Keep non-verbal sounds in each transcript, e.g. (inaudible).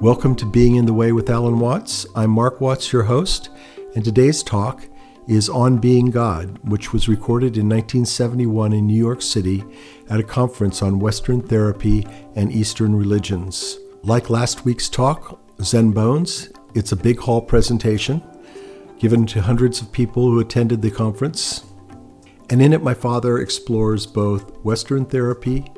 Welcome to Being in the Way with Alan Watts. I'm Mark Watts, your host, and today's talk is On Being God, which was recorded in 1971 in New York City at a conference on Western therapy and Eastern religions. Like last week's talk, Zen Bones, it's a big hall presentation given to hundreds of people who attended the conference. And in it, my father explores both Western therapy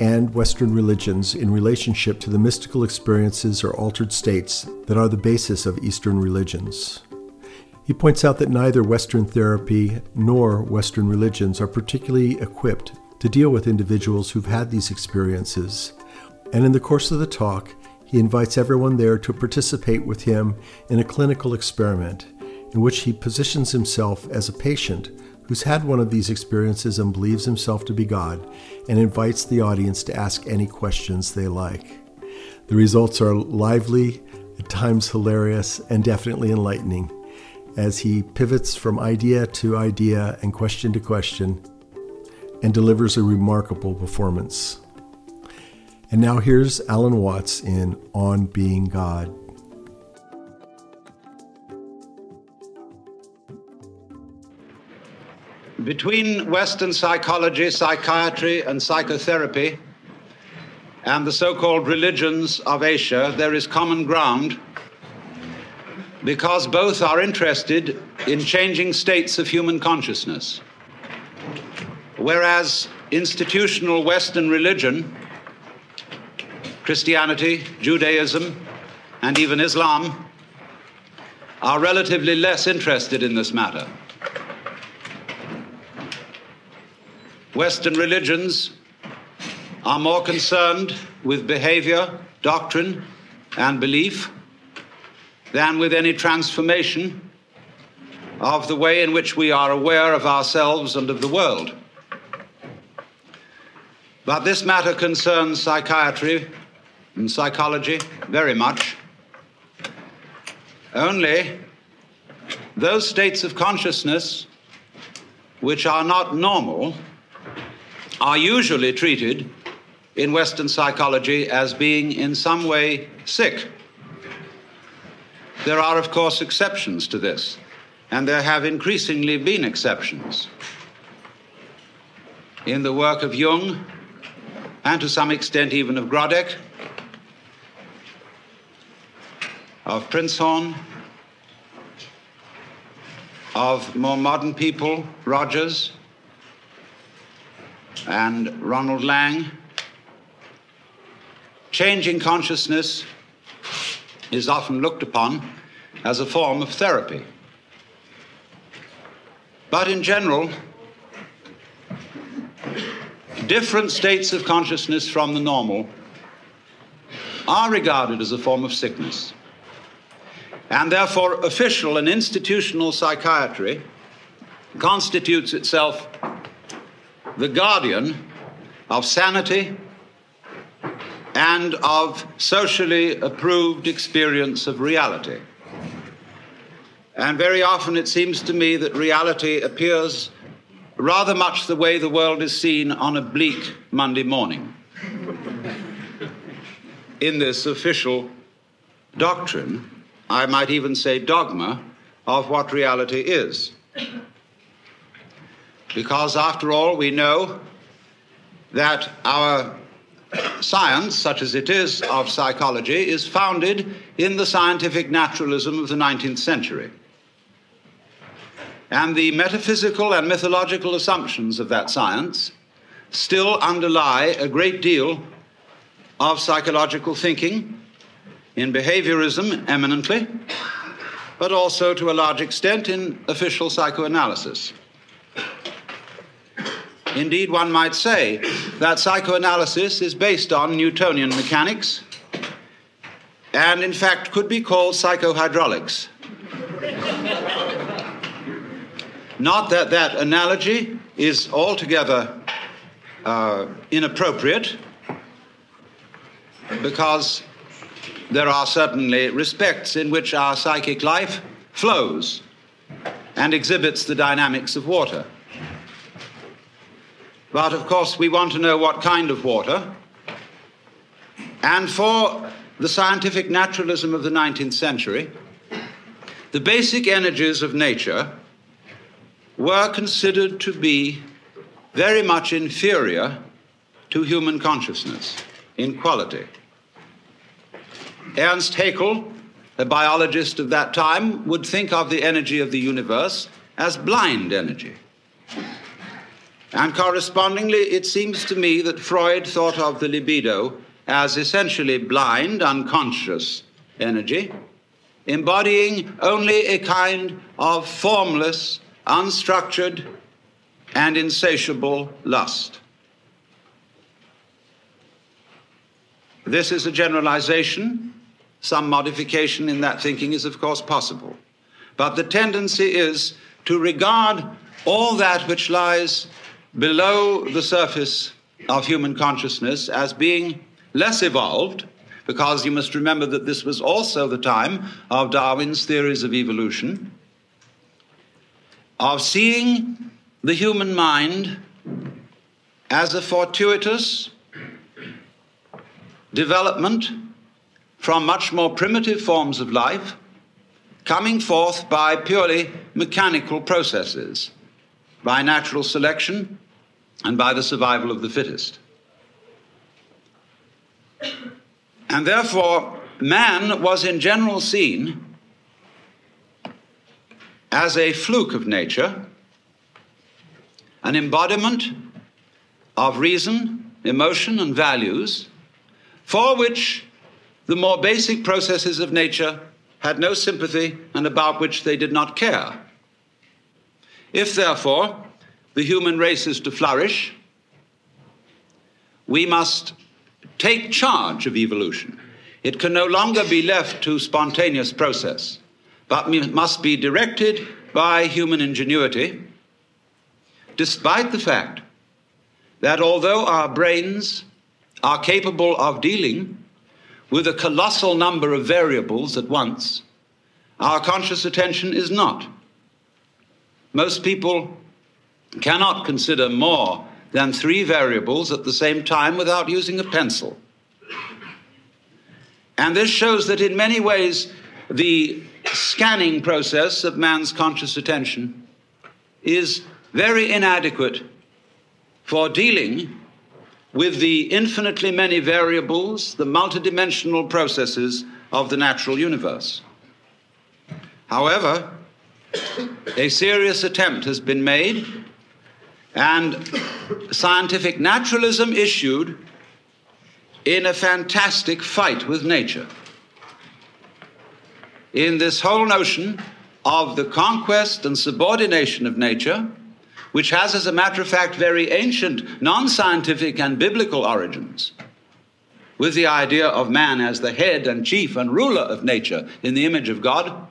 and Western religions in relationship to the mystical experiences or altered states that are the basis of Eastern religions. He points out that neither Western therapy nor Western religions are particularly equipped to deal with individuals who've had these experiences. And in the course of the talk, he invites everyone there to participate with him in a clinical experiment in which he positions himself as a patient who's had one of these experiences and believes himself to be God, and invites the audience to ask any questions they like. The results are lively, at times hilarious, and definitely enlightening as he pivots from idea to idea and question to question and delivers a remarkable performance. And now here's Alan Watts in On Being God. Between Western psychology, psychiatry, and psychotherapy, and the so called religions of Asia, there is common ground because both are interested in changing states of human consciousness. Whereas institutional Western religion, Christianity, Judaism, and even Islam, are relatively less interested in this matter. Western religions are more concerned with behavior, doctrine, and belief than with any transformation of the way in which we are aware of ourselves and of the world. But this matter concerns psychiatry and psychology very much. Only those states of consciousness which are not normal are usually treated in Western psychology as being in some way sick. There are, of course, exceptions to this, and there have increasingly been exceptions. In the work of Jung, and to some extent even of Groddeck, of Prinzhorn, of more modern people, Rogers, and Ronald Laing. Changing consciousness is often looked upon as a form of therapy. But in general, different states of consciousness from the normal are regarded as a form of sickness. And therefore, official and institutional psychiatry constitutes itself the guardian of sanity and of socially approved experience of reality. And very often it seems to me that reality appears rather much the way the world is seen on a bleak Monday morning. (laughs) In this official doctrine, I might even say dogma, of what reality is. Because, after all, we know that our science, such as it is of psychology, is founded in the scientific naturalism of the 19th century. And the metaphysical and mythological assumptions of that science still underlie a great deal of psychological thinking, in behaviorism eminently, but also to a large extent in official psychoanalysis. Indeed, one might say that psychoanalysis is based on Newtonian mechanics and, in fact, could be called psychohydraulics. Not that that analogy is altogether uh, inappropriate, because there are certainly respects in which our psychic life flows and exhibits the dynamics of water. But of course, we want to know what kind of water. And for the scientific naturalism of the 19th century, the basic energies of nature were considered to be very much inferior to human consciousness in quality. Ernst Haeckel, a biologist of that time, would think of the energy of the universe as blind energy. And correspondingly, it seems to me that Freud thought of the libido as essentially blind, unconscious energy, embodying only a kind of formless, unstructured, and insatiable lust. This is a generalization. Some modification in that thinking is, of course, possible. But the tendency is to regard all that which lies below the surface of human consciousness as being less evolved, because you must remember that this was also the time of Darwin's theories of evolution, of seeing the human mind as a fortuitous development from much more primitive forms of life coming forth by purely mechanical processes, by natural selection and by the survival of the fittest. And therefore, man was in general seen as a fluke of nature, an embodiment of reason, emotion, and values, for which the more basic processes of nature had no sympathy and about which they did not care. If, therefore, the human race is to flourish, we must take charge of evolution. It can no longer be left to spontaneous process, but must be directed by human ingenuity, despite the fact that although our brains are capable of dealing with a colossal number of variables at once, our conscious attention is not. Most people cannot consider more than three variables at the same time without using a pencil. And this shows that in many ways the scanning process of man's conscious attention is very inadequate for dealing with the infinitely many variables, the multidimensional processes of the natural universe. However, a serious attempt has been made and scientific naturalism issued in a fantastic fight with nature. In this whole notion of the conquest and subordination of nature, which has, as a matter of fact, very ancient, non scientific, and biblical origins, with the idea of man as the head and chief and ruler of nature in the image of God.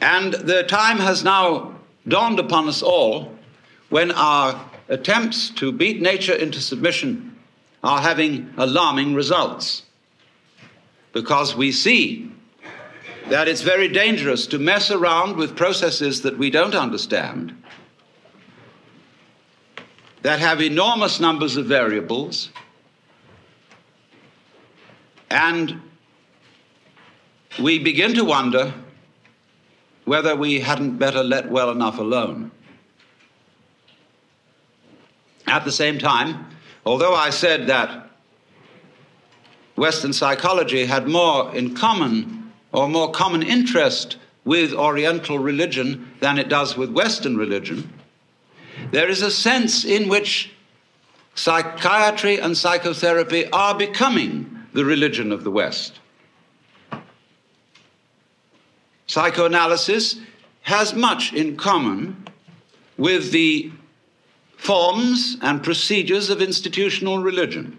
And the time has now dawned upon us all when our attempts to beat nature into submission are having alarming results. Because we see that it's very dangerous to mess around with processes that we don't understand, that have enormous numbers of variables, and we begin to wonder whether we hadn't better let well enough alone. At the same time, although I said that Western psychology had more in common or more common interest with Oriental religion than it does with Western religion, there is a sense in which psychiatry and psychotherapy are becoming the religion of the West. Psychoanalysis has much in common with the forms and procedures of institutional religion.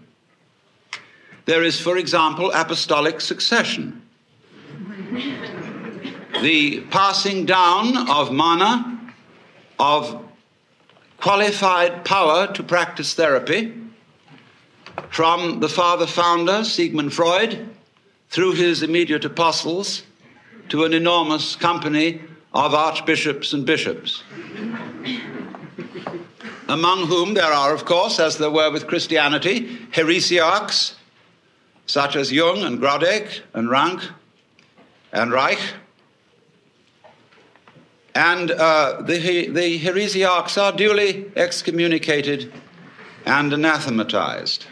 There is, for example, apostolic succession. The passing down of mana, of qualified power to practice therapy from the father founder, Sigmund Freud, through his immediate apostles, to an enormous company of archbishops and bishops. Among whom there are, of course, as there were with Christianity, heresiarchs such as Jung and Groddeck and Rank and Reich. And uh, the, the heresiarchs are duly excommunicated and anathematized.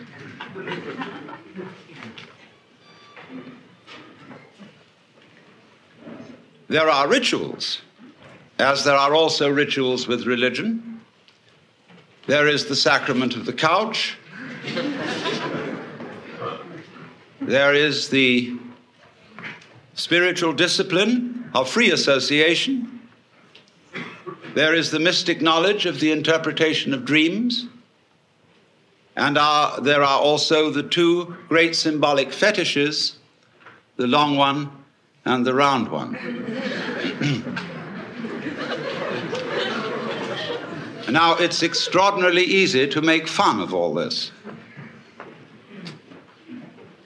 There are rituals, as there are also rituals with religion. There is the sacrament of the couch. there is the spiritual discipline of free association. There is the mystic knowledge of the interpretation of dreams. And are, there are also the two great symbolic fetishes, the long one and the round one. (clears throat) now, it's extraordinarily easy to make fun of all this.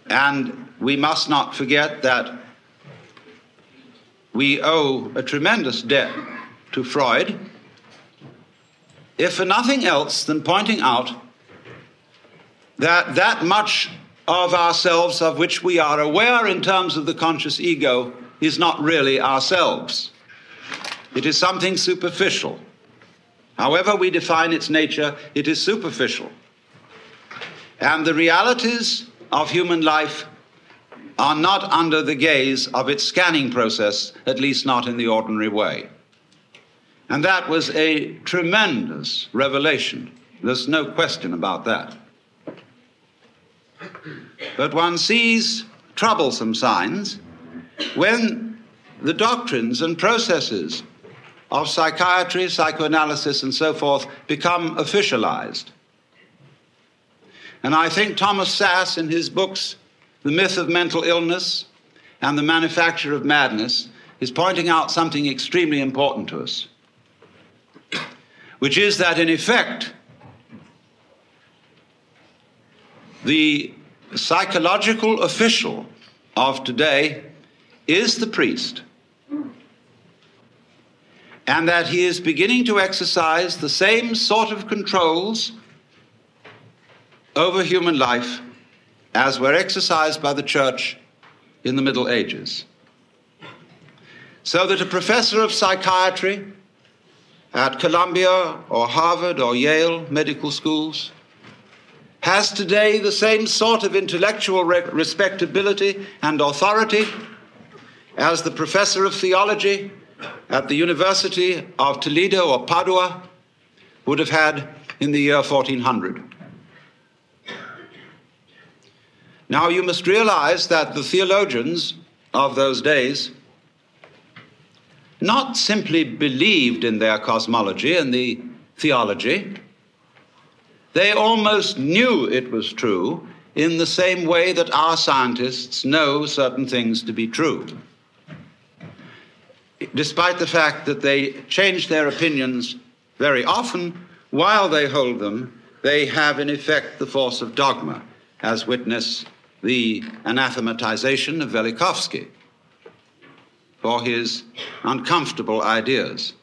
And we must not forget that we owe a tremendous debt to Freud, if for nothing else than pointing out that that much of ourselves of which we are aware in terms of the conscious ego is not really ourselves. It is something superficial. However, we define its nature, it is superficial. And the realities of human life are not under the gaze of its scanning process, at least not in the ordinary way. And that was a tremendous revelation. There's no question about that. But one sees troublesome signs when the doctrines and processes of psychiatry, psychoanalysis, and so forth become officialized. And I think Thomas Szasz, in his books, The Myth of Mental Illness and The Manufacture of Madness, is pointing out something extremely important to us, which is that, in effect, the psychological official of today is the priest. And that he is beginning to exercise the same sort of controls over human life as were exercised by the church in the Middle Ages. So that a professor of psychiatry at Columbia or Harvard or Yale medical schools has today the same sort of intellectual re- respectability and authority as the professor of theology at the University of Toledo or Padua would have had in the year 1400. Now, you must realize that the theologians of those days not simply believed in their cosmology and the theology, they almost knew it was true in the same way that our scientists know certain things to be true. Despite the fact that they change their opinions very often, while they hold them, they have in effect the force of dogma, as witness the anathematization of Velikovsky for his uncomfortable ideas.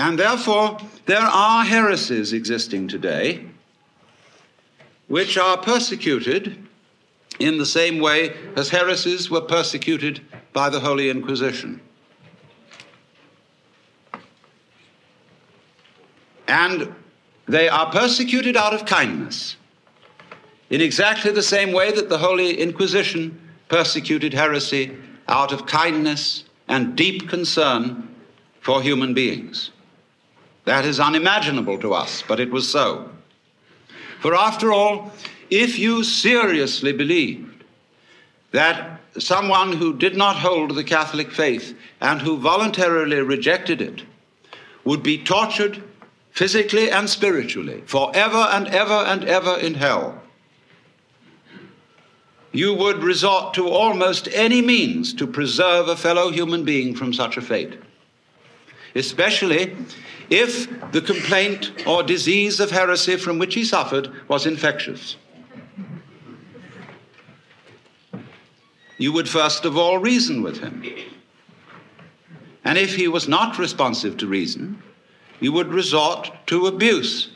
And therefore, there are heresies existing today which are persecuted in the same way as heresies were persecuted by the Holy Inquisition. And they are persecuted out of kindness, in exactly the same way that the Holy Inquisition persecuted heresy out of kindness and deep concern for human beings. That is unimaginable to us, but it was so. For after all, if you seriously believed that someone who did not hold the Catholic faith and who voluntarily rejected it would be tortured physically and spiritually forever and ever and ever in hell, you would resort to almost any means to preserve a fellow human being from such a fate, especially if the complaint or disease of heresy from which he suffered was infectious. You would first of all reason with him. And if he was not responsive to reason, you would resort to abuse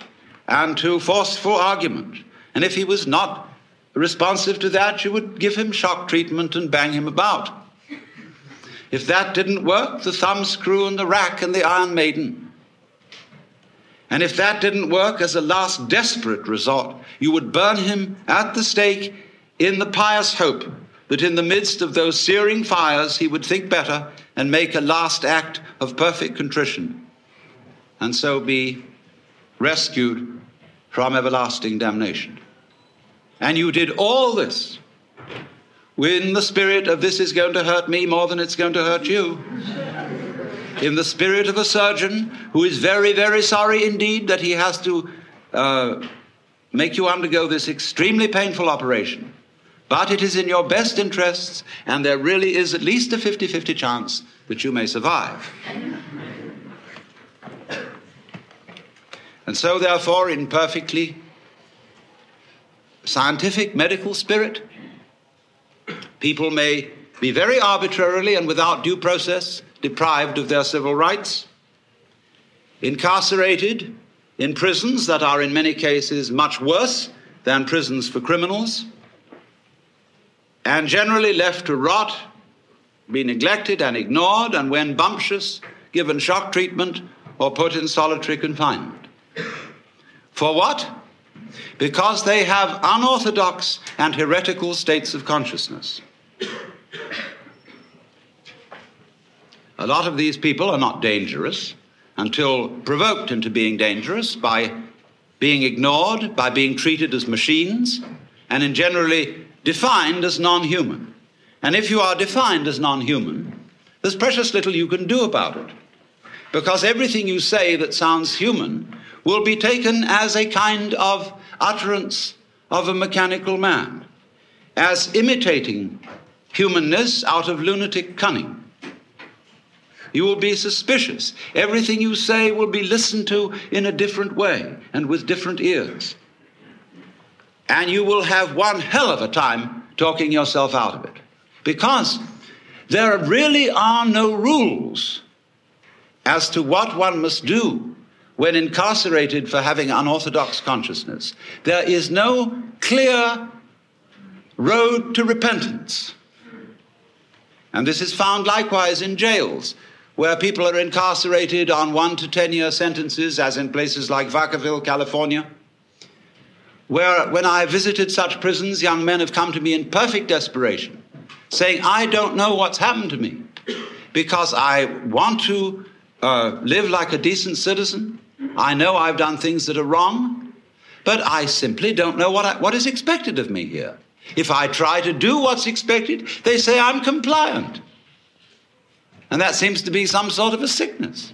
and to forceful argument And if he was not responsive to that, you would give him shock treatment and bang him about. If that didn't work, the thumbscrew and the rack and the Iron Maiden. And if that didn't work as a last desperate resort, you would burn him at the stake in the pious hope that in the midst of those searing fires he would think better and make a last act of perfect contrition, and so be rescued from everlasting damnation. And you did all this when the spirit of this is going to hurt me more than it's going to hurt you. In the spirit of a surgeon who is very, very sorry indeed that he has to uh, make you undergo this extremely painful operation. But it is in your best interests, and there really is at least a 50 50 chance that you may survive. And so, therefore, in perfectly scientific medical spirit, people may be very arbitrarily and without due process deprived of their civil rights, incarcerated in prisons that are in many cases much worse than prisons for criminals, and generally left to rot, be neglected and ignored, and when bumptious, given shock treatment or put in solitary confinement. For what? Because they have unorthodox and heretical states of consciousness. A lot of these people are not dangerous until provoked into being dangerous by being ignored, by being treated as machines, and in generally defined as non human. And if you are defined as non human, there's precious little you can do about it. Because everything you say that sounds human will be taken as a kind of utterance of a mechanical man, as imitating humanness out of lunatic cunning. You will be suspicious. Everything you say will be listened to in a different way and with different ears. And you will have one hell of a time talking yourself out of it. Because there really are no rules as to what one must do when incarcerated for having unorthodox consciousness. There is no clear road to repentance. And this is found likewise in jails, where people are incarcerated on one to 10 year sentences, as in places like Vacaville, California. Where, when I visited such prisons, young men have come to me in perfect desperation, saying, I don't know what's happened to me because I want to uh, live like a decent citizen. I know I've done things that are wrong, but I simply don't know what, I, what is expected of me here. If I try to do what's expected, they say I'm compliant. And that seems to be some sort of a sickness.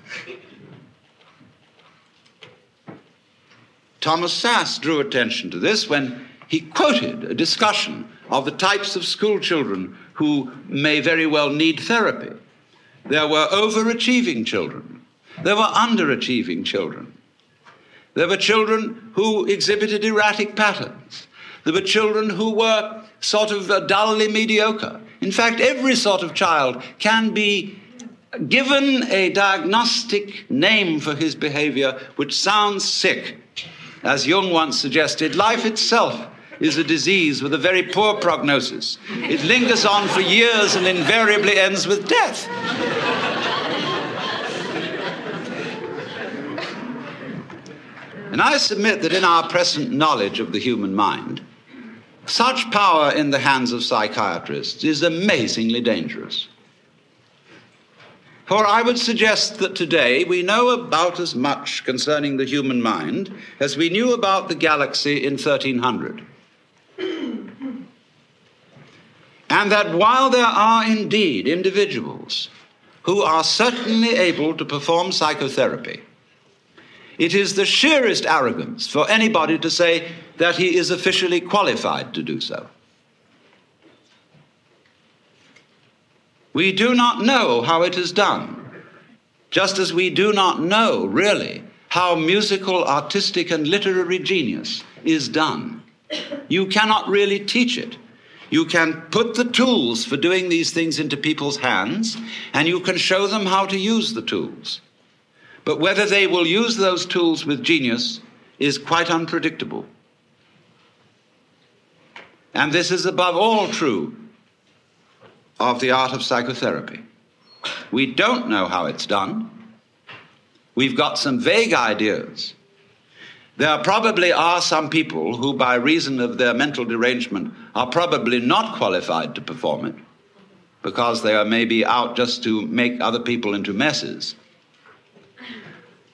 Thomas Szasz drew attention to this when he quoted a discussion of the types of school children who may very well need therapy. There were overachieving children, there were underachieving children, there were children who exhibited erratic patterns, there were children who were sort of dully mediocre. In fact, every sort of child can be given a diagnostic name for his behavior which sounds sick. As Jung once suggested, life itself is a disease with a very poor prognosis. It lingers on for years and invariably ends with death. and I submit that in our present knowledge of the human mind, such power in the hands of psychiatrists is amazingly dangerous. For I would suggest that today we know about as much concerning the human mind as we knew about the galaxy in 1300. (clears throat) And that while there are indeed individuals who are certainly able to perform psychotherapy, it is the sheerest arrogance for anybody to say that he is officially qualified to do so. We do not know how it is done, just as we do not know, really, how musical, artistic, and literary genius is done. You cannot really teach it. You can put the tools for doing these things into people's hands, and you can show them how to use the tools. But whether they will use those tools with genius is quite unpredictable. And this is above all true of the art of psychotherapy. We don't know how it's done. We've got some vague ideas. There probably are some people who, by reason of their mental derangement, are probably not qualified to perform it because they are maybe out just to make other people into messes.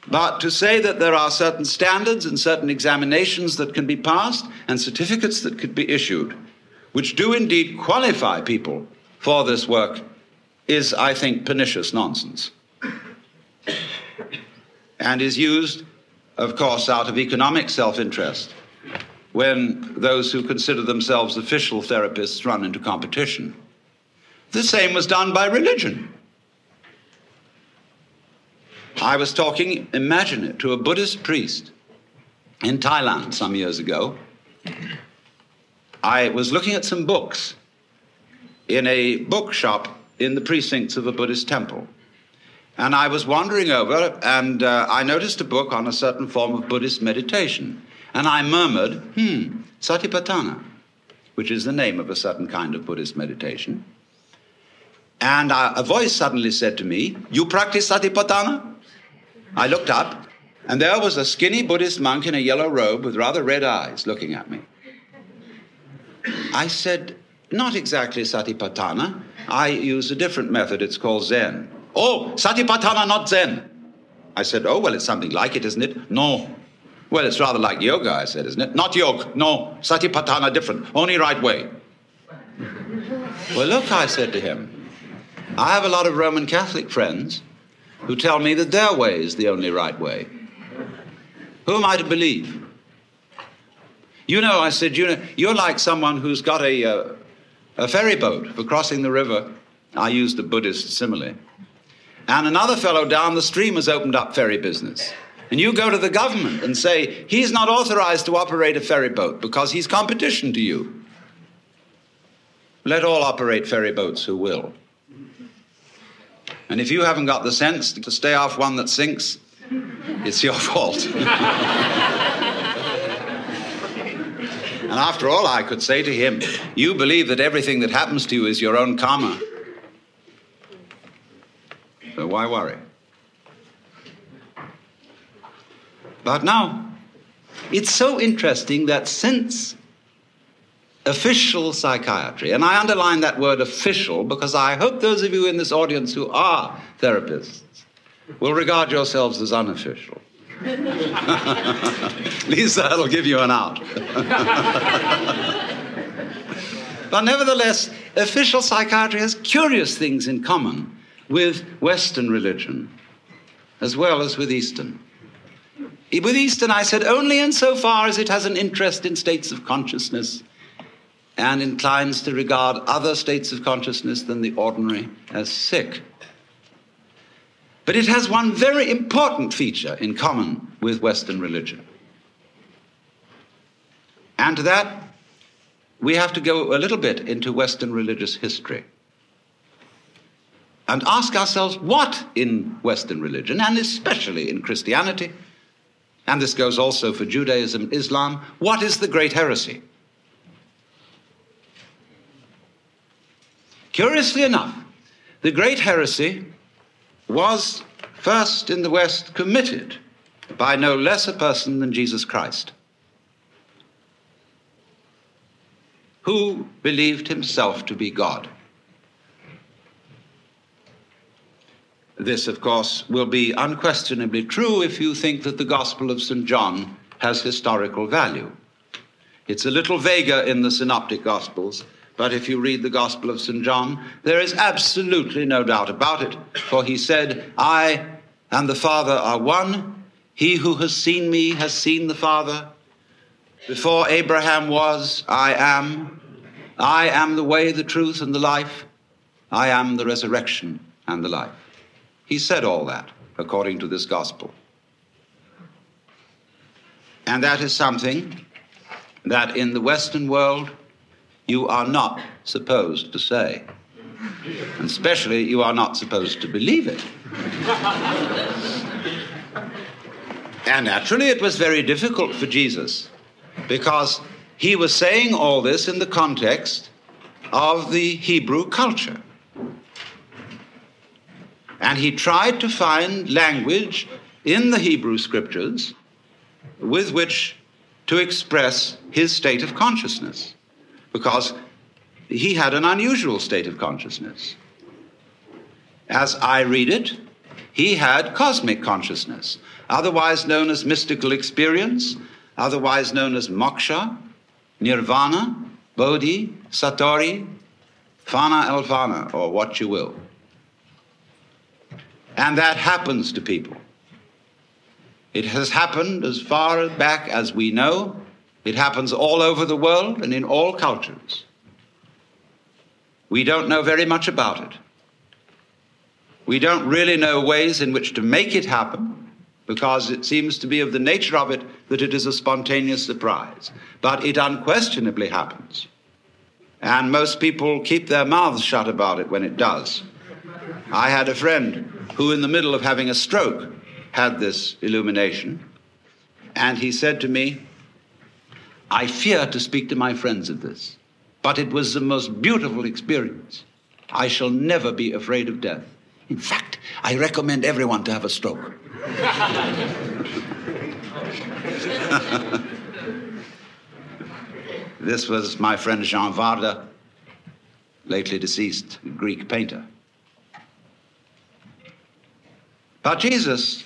But to say that there are certain standards and certain examinations that can be passed and certificates that could be issued, which do indeed qualify people for this work, is, I think, pernicious nonsense. and is used, of course, out of economic self interest when those who consider themselves official therapists run into competition. The same was done by religion. I was talking, imagine it, to a Buddhist priest in Thailand some years ago. I was looking at some books in a bookshop in the precincts of a Buddhist temple. And I was wandering over and uh, I noticed a book on a certain form of Buddhist meditation. And I murmured, hmm, Satipatthana, which is the name of a certain kind of Buddhist meditation. And uh, a voice suddenly said to me, You practice Satipatthana? I looked up, and there was a skinny Buddhist monk in a yellow robe with rather red eyes looking at me. I said, Not exactly Satipatthana. I use a different method. It's called Zen. Oh, Satipatthana, not Zen. I said, Oh, well, it's something like it, isn't it? No. Well, it's rather like yoga, I said, isn't it? Not yoga. No. Satipatthana, different. Only right way. well, look, I said to him, I have a lot of Roman Catholic friends who tell me that their way is the only right way. Who am I to believe? You know, I said, you know, you're like someone who's got a, uh, a ferry boat for crossing the river. I used a Buddhist simile. And another fellow down the stream has opened up ferry business. And you go to the government and say, he's not authorized to operate a ferry boat because he's competition to you. Let all operate ferry boats who will. And if you haven't got the sense to stay off one that sinks, it's your (laughs) fault. (laughs) and after all, I could say to him, You believe that everything that happens to you is your own karma. So why worry? But now, it's so interesting that since official psychiatry. And I underline that word official because I hope those of you in this audience who are therapists will regard yourselves as unofficial. (laughs) Lisa, that'll give you an out. (laughs) but nevertheless, official psychiatry has curious things in common with Western religion as well as with Eastern. With Eastern, I said, only insofar as it has an interest in states of consciousness and inclines to regard other states of consciousness than the ordinary as sick. But it has one very important feature in common with Western religion. And to that, we have to go a little bit into Western religious history and ask ourselves what in Western religion, and especially in Christianity, and this goes also for Judaism, Islam, what is the great heresy? Curiously enough, the great heresy was first in the West committed by no less a person than Jesus Christ, who believed himself to be God. This, of course, will be unquestionably true if you think that the Gospel of St. John has historical value. It's a little vaguer in the Synoptic Gospels, but if you read the Gospel of St. John, there is absolutely no doubt about it. For he said, I and the Father are one. He who has seen me has seen the Father. Before Abraham was, I am. I am the way, the truth, and the life. I am the resurrection and the life. He said all that according to this gospel. And that is something that in the Western world you are not supposed to say. And especially, you are not supposed to believe it. and naturally, it was very difficult for Jesus because he was saying all this in the context of the Hebrew culture. And he tried to find language in the Hebrew scriptures with which to express his state of consciousness, because he had an unusual state of consciousness. As I read it, he had cosmic consciousness, otherwise known as mystical experience, otherwise known as moksha, nirvana, bodhi, satori, fana elfana, or what you will. And that happens to people. It has happened as far back as we know. It happens all over the world and in all cultures. We don't know very much about it. We don't really know ways in which to make it happen because it seems to be of the nature of it that it is a spontaneous surprise. But it unquestionably happens. And most people keep their mouths shut about it when it does. I had a friend who, in the middle of having a stroke, had this illumination. And he said to me, I fear to speak to my friends of this, but it was the most beautiful experience. I shall never be afraid of death. In fact, I recommend everyone to have a stroke. (laughs) this was my friend Jean Varda, lately deceased Greek painter. But Jesus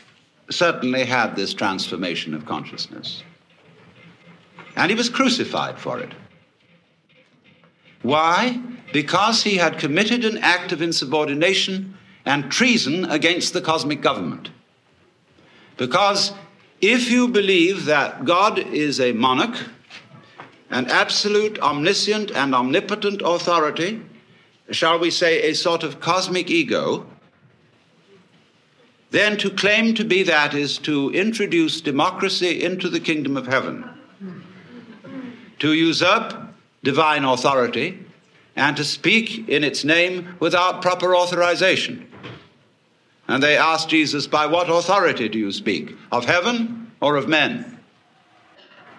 certainly had this transformation of consciousness. And he was crucified for it. Why? Because he had committed an act of insubordination and treason against the cosmic government. Because if you believe that God is a monarch, an absolute, omniscient, and omnipotent authority, shall we say a sort of cosmic ego, then to claim to be that is to introduce democracy into the kingdom of heaven, to usurp divine authority, and to speak in its name without proper authorization. And they asked Jesus, By what authority do you speak? Of heaven or of men?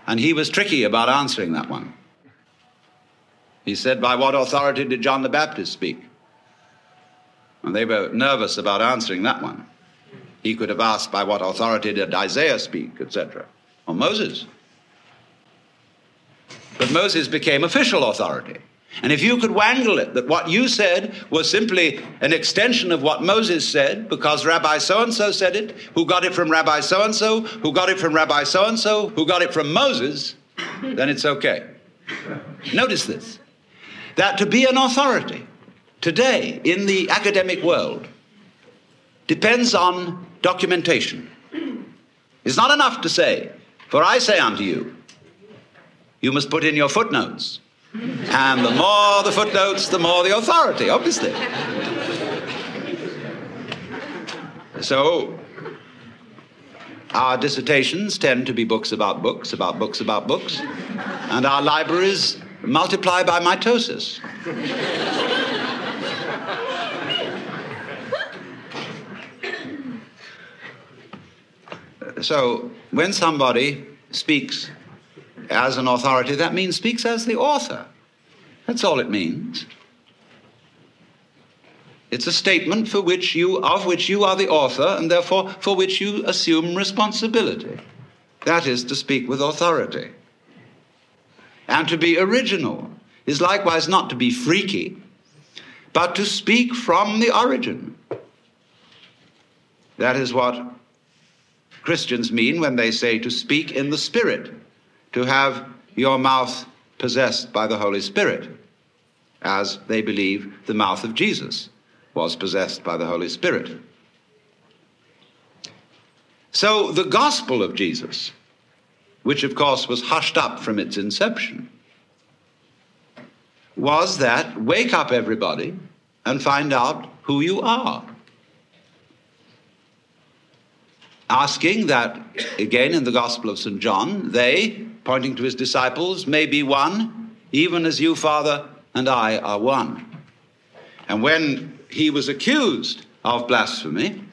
And he was tricky about answering that one. He said, By what authority did John the Baptist speak? And they were nervous about answering that one. He could have asked, By what authority did Isaiah speak, etc., or Moses. But Moses became official authority. And if you could wangle it that what you said was simply an extension of what Moses said, because Rabbi so and so said it, who got it from Rabbi so and so, who got it from Rabbi so and so, who got it from Moses, then it's okay. Notice this that to be an authority today in the academic world depends on documentation. It's not enough to say, For I say unto you, you must put in your footnotes. And the more the footnotes, the more the authority, obviously. So, our dissertations tend to be books about books, about books about books, and our libraries multiply by mitosis. So when somebody speaks as an authority, that means speaks as the author. That's all it means. It's a statement for which you, of which you are the author, and therefore for which you assume responsibility. That is to speak with authority. And to be original is likewise not to be freaky, but to speak from the origin. That is what Christians mean when they say to speak in the Spirit, to have your mouth possessed by the Holy Spirit, as they believe the mouth of Jesus was possessed by the Holy Spirit. So the gospel of Jesus, which of course was hushed up from its inception, was that wake up everybody and find out who you are. asking that, again in the Gospel of St. John, they, pointing to his disciples, may be one, even as you, Father, and I are one. And when he was accused of blasphemy,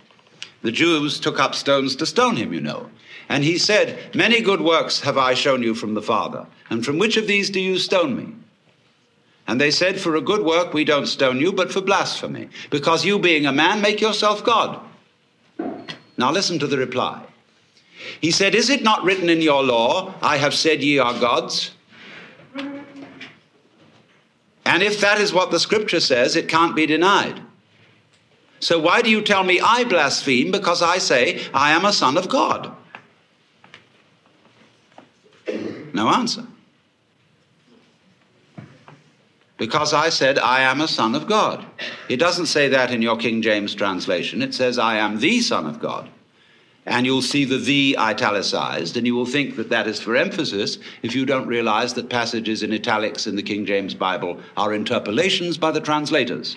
the Jews took up stones to stone him, you know. And he said, Many good works have I shown you from the Father, and from which of these do you stone me? And they said, For a good work we don't stone you, but for blasphemy, because you, being a man, make yourself God. Now listen to the reply. He said, Is it not written in your law, I have said ye are gods? And if that is what the scripture says, it can't be denied. So why do you tell me I blaspheme because I say I am a son of God? No answer. Because I said I am a son of God. It doesn't say that in your King James translation. It says I am the son of God. And you'll see the the italicized, and you will think that that is for emphasis if you don't realize that passages in italics in the King James Bible are interpolations by the translators.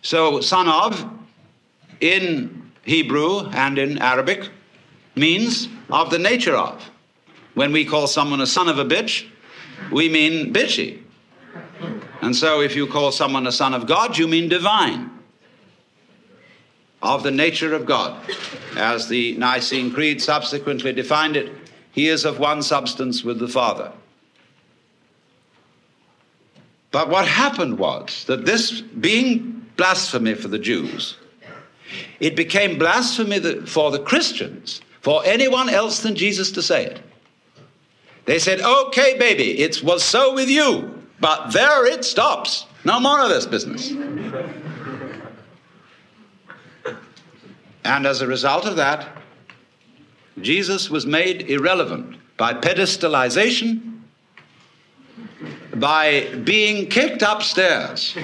So, son of, in Hebrew and in Arabic, means of the nature of. When we call someone a son of a bitch, we mean bitchy. And so, if you call someone a son of God, you mean divine, of the nature of God. As the Nicene Creed subsequently defined it, he is of one substance with the Father. But what happened was that this being blasphemy for the Jews. It became blasphemy for the Christians, for anyone else than Jesus to say it. They said, okay, baby, it was so with you, but there it stops. No more of this business. And as a result of that, Jesus was made irrelevant by pedestalization, by being kicked upstairs. (laughs)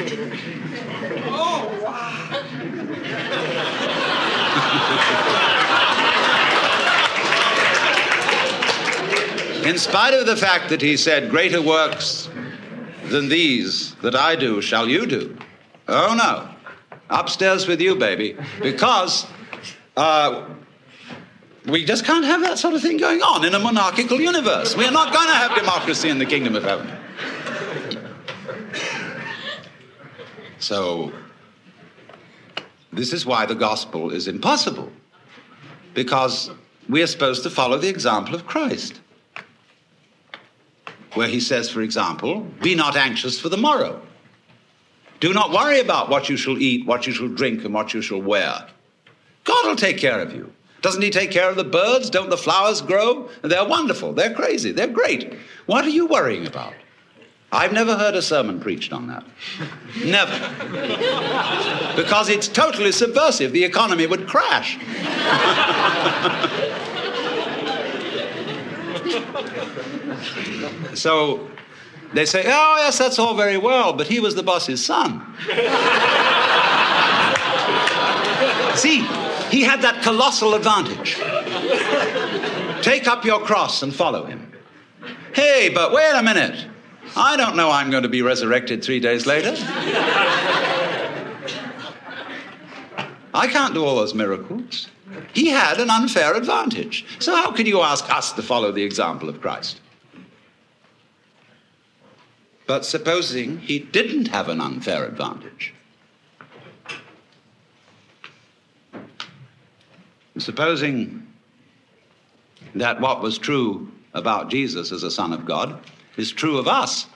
In spite of the fact that he said, Greater works than these that I do shall you do. Oh no. Upstairs with you, baby. Because uh, we just can't have that sort of thing going on in a monarchical universe. We are not going to have democracy in the kingdom of heaven. So, this is why the gospel is impossible, because we are supposed to follow the example of Christ, where he says, for example, Be not anxious for the morrow. Do not worry about what you shall eat, what you shall drink, and what you shall wear. God will take care of you. Doesn't he take care of the birds? Don't the flowers grow? They're wonderful. They're crazy. They're great. What are you worrying about? I've never heard a sermon preached on that. Never. because it's totally subversive. The economy would crash. (laughs) so they say, oh, yes, that's all very well, but he was the boss's son. (laughs) See, he had that colossal advantage. Take up your cross and follow him. Hey, but wait a minute. I don't know I'm going to be resurrected three days later. I can't do all those miracles. He had an unfair advantage. So, how can you ask us to follow the example of Christ? But supposing he didn't have an unfair advantage, supposing that what was true about Jesus as a Son of God is true of us.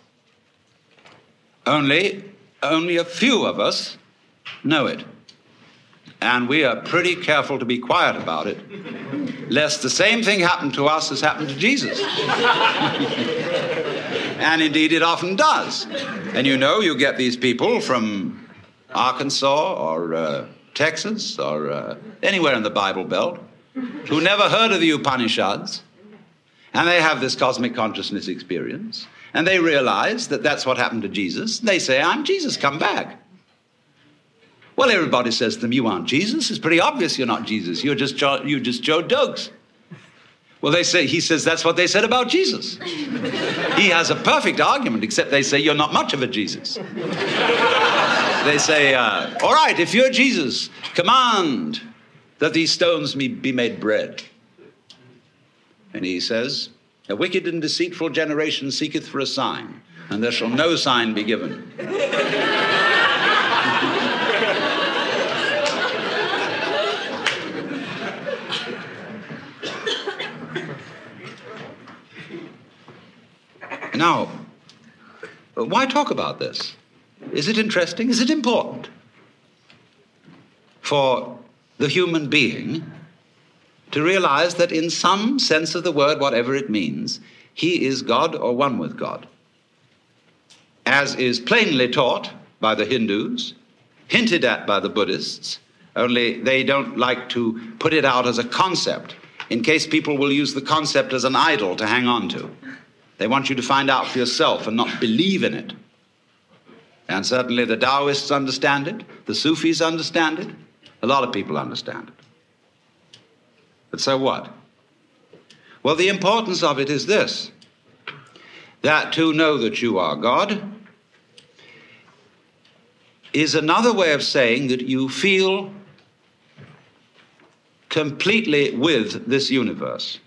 Only, only a few of us know it. And we are pretty careful to be quiet about it, lest the same thing happen to us as happened to Jesus. (laughs) and indeed, it often does. And you know, you get these people from Arkansas or uh, Texas or uh, anywhere in the Bible Belt who never heard of the Upanishads and they have this cosmic consciousness experience, and they realize that that's what happened to Jesus. They say, I'm Jesus, come back. Well, everybody says to them, You aren't Jesus. It's pretty obvious you're not Jesus. You're just Joe, you're just Joe Doakes. Well, they say, he says that's what they said about Jesus. he has a perfect argument, except they say you're not much of a Jesus they say, uh, All right, if you're Jesus, command that these stones be made bread. And he says, A wicked and deceitful generation seeketh for a sign, and there shall no sign be given. now, why talk about this? Is it interesting? Is it important? For the human being to realize that, in some sense of the word, whatever it means, he is God or one with God. As is plainly taught by the Hindus, hinted at by the Buddhists, only they don't like to put it out as a concept in case people will use the concept as an idol to hang on to. They want you to find out for yourself and not believe in it. And certainly the Taoists understand it, the Sufis understand it, a lot of people understand it. But so what? Well, the importance of it is this that to know that you are God is another way of saying that you feel completely with this universe.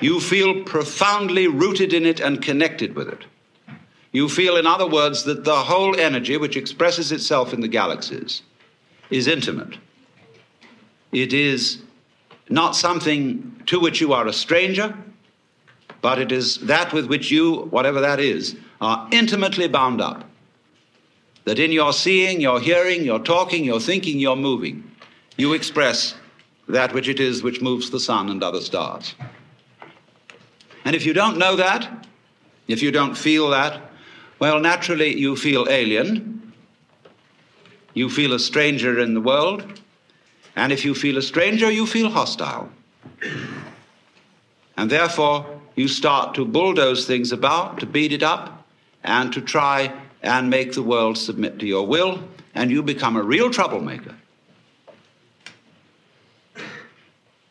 You feel profoundly rooted in it and connected with it. You feel, in other words, that the whole energy which expresses itself in the galaxies is intimate. It is not something to which you are a stranger, but it is that with which you, whatever that is, are intimately bound up. That in your seeing, your hearing, your talking, your thinking, your moving, you express that which it is which moves the sun and other stars. And if you don't know that, if you don't feel that, well, naturally you feel alien. You feel a stranger in the world. And if you feel a stranger, you feel hostile. And therefore, you start to bulldoze things about, to beat it up, and to try and make the world submit to your will, and you become a real troublemaker.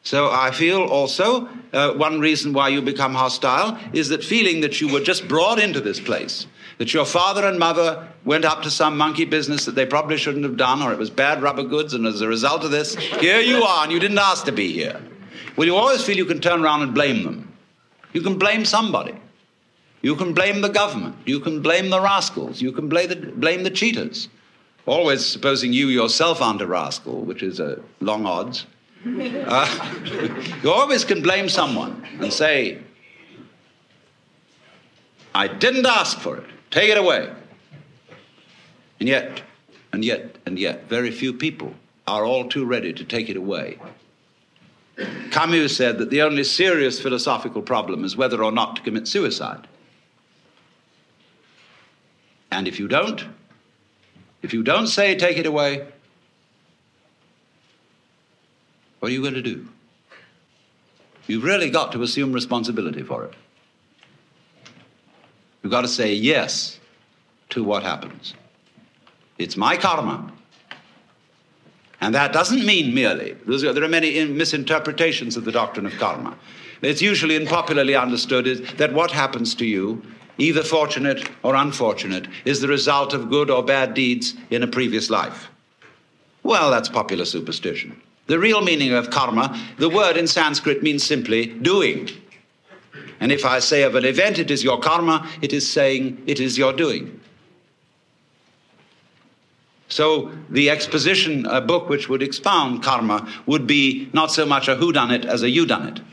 So I feel also uh, one reason why you become hostile is that feeling that you were just brought into this place, that your father and mother went up to some monkey business that they probably shouldn't have done, or it was bad rubber goods, and as a result of this, here you are, and you didn't ask to be here. Well, you always feel you can turn around and blame them. You can blame somebody. You can blame the government. You can blame the rascals. You can blame the, blame the cheaters. Always supposing you yourself aren't a rascal, which is a long odds. Uh, (laughs) you always can blame someone and say, I didn't ask for it. Take it away. And yet, and yet, and yet, very few people are all too ready to take it away. Camus said that the only serious philosophical problem is whether or not to commit suicide. And if you don't, if you don't say take it away, what are you going to do? You've really got to assume responsibility for it. You've got to say yes to what happens. It's my karma. And that doesn't mean merely, there are many misinterpretations of the doctrine of karma. It's usually and popularly understood is that what happens to you, either fortunate or unfortunate, is the result of good or bad deeds in a previous life. Well, that's popular superstition. The real meaning of karma, the word in Sanskrit means simply doing. And if I say of an event, it is your karma, it is saying it is your doing. So the exposition, a book which would expound karma, would be not so much a whodunit as a youdunit.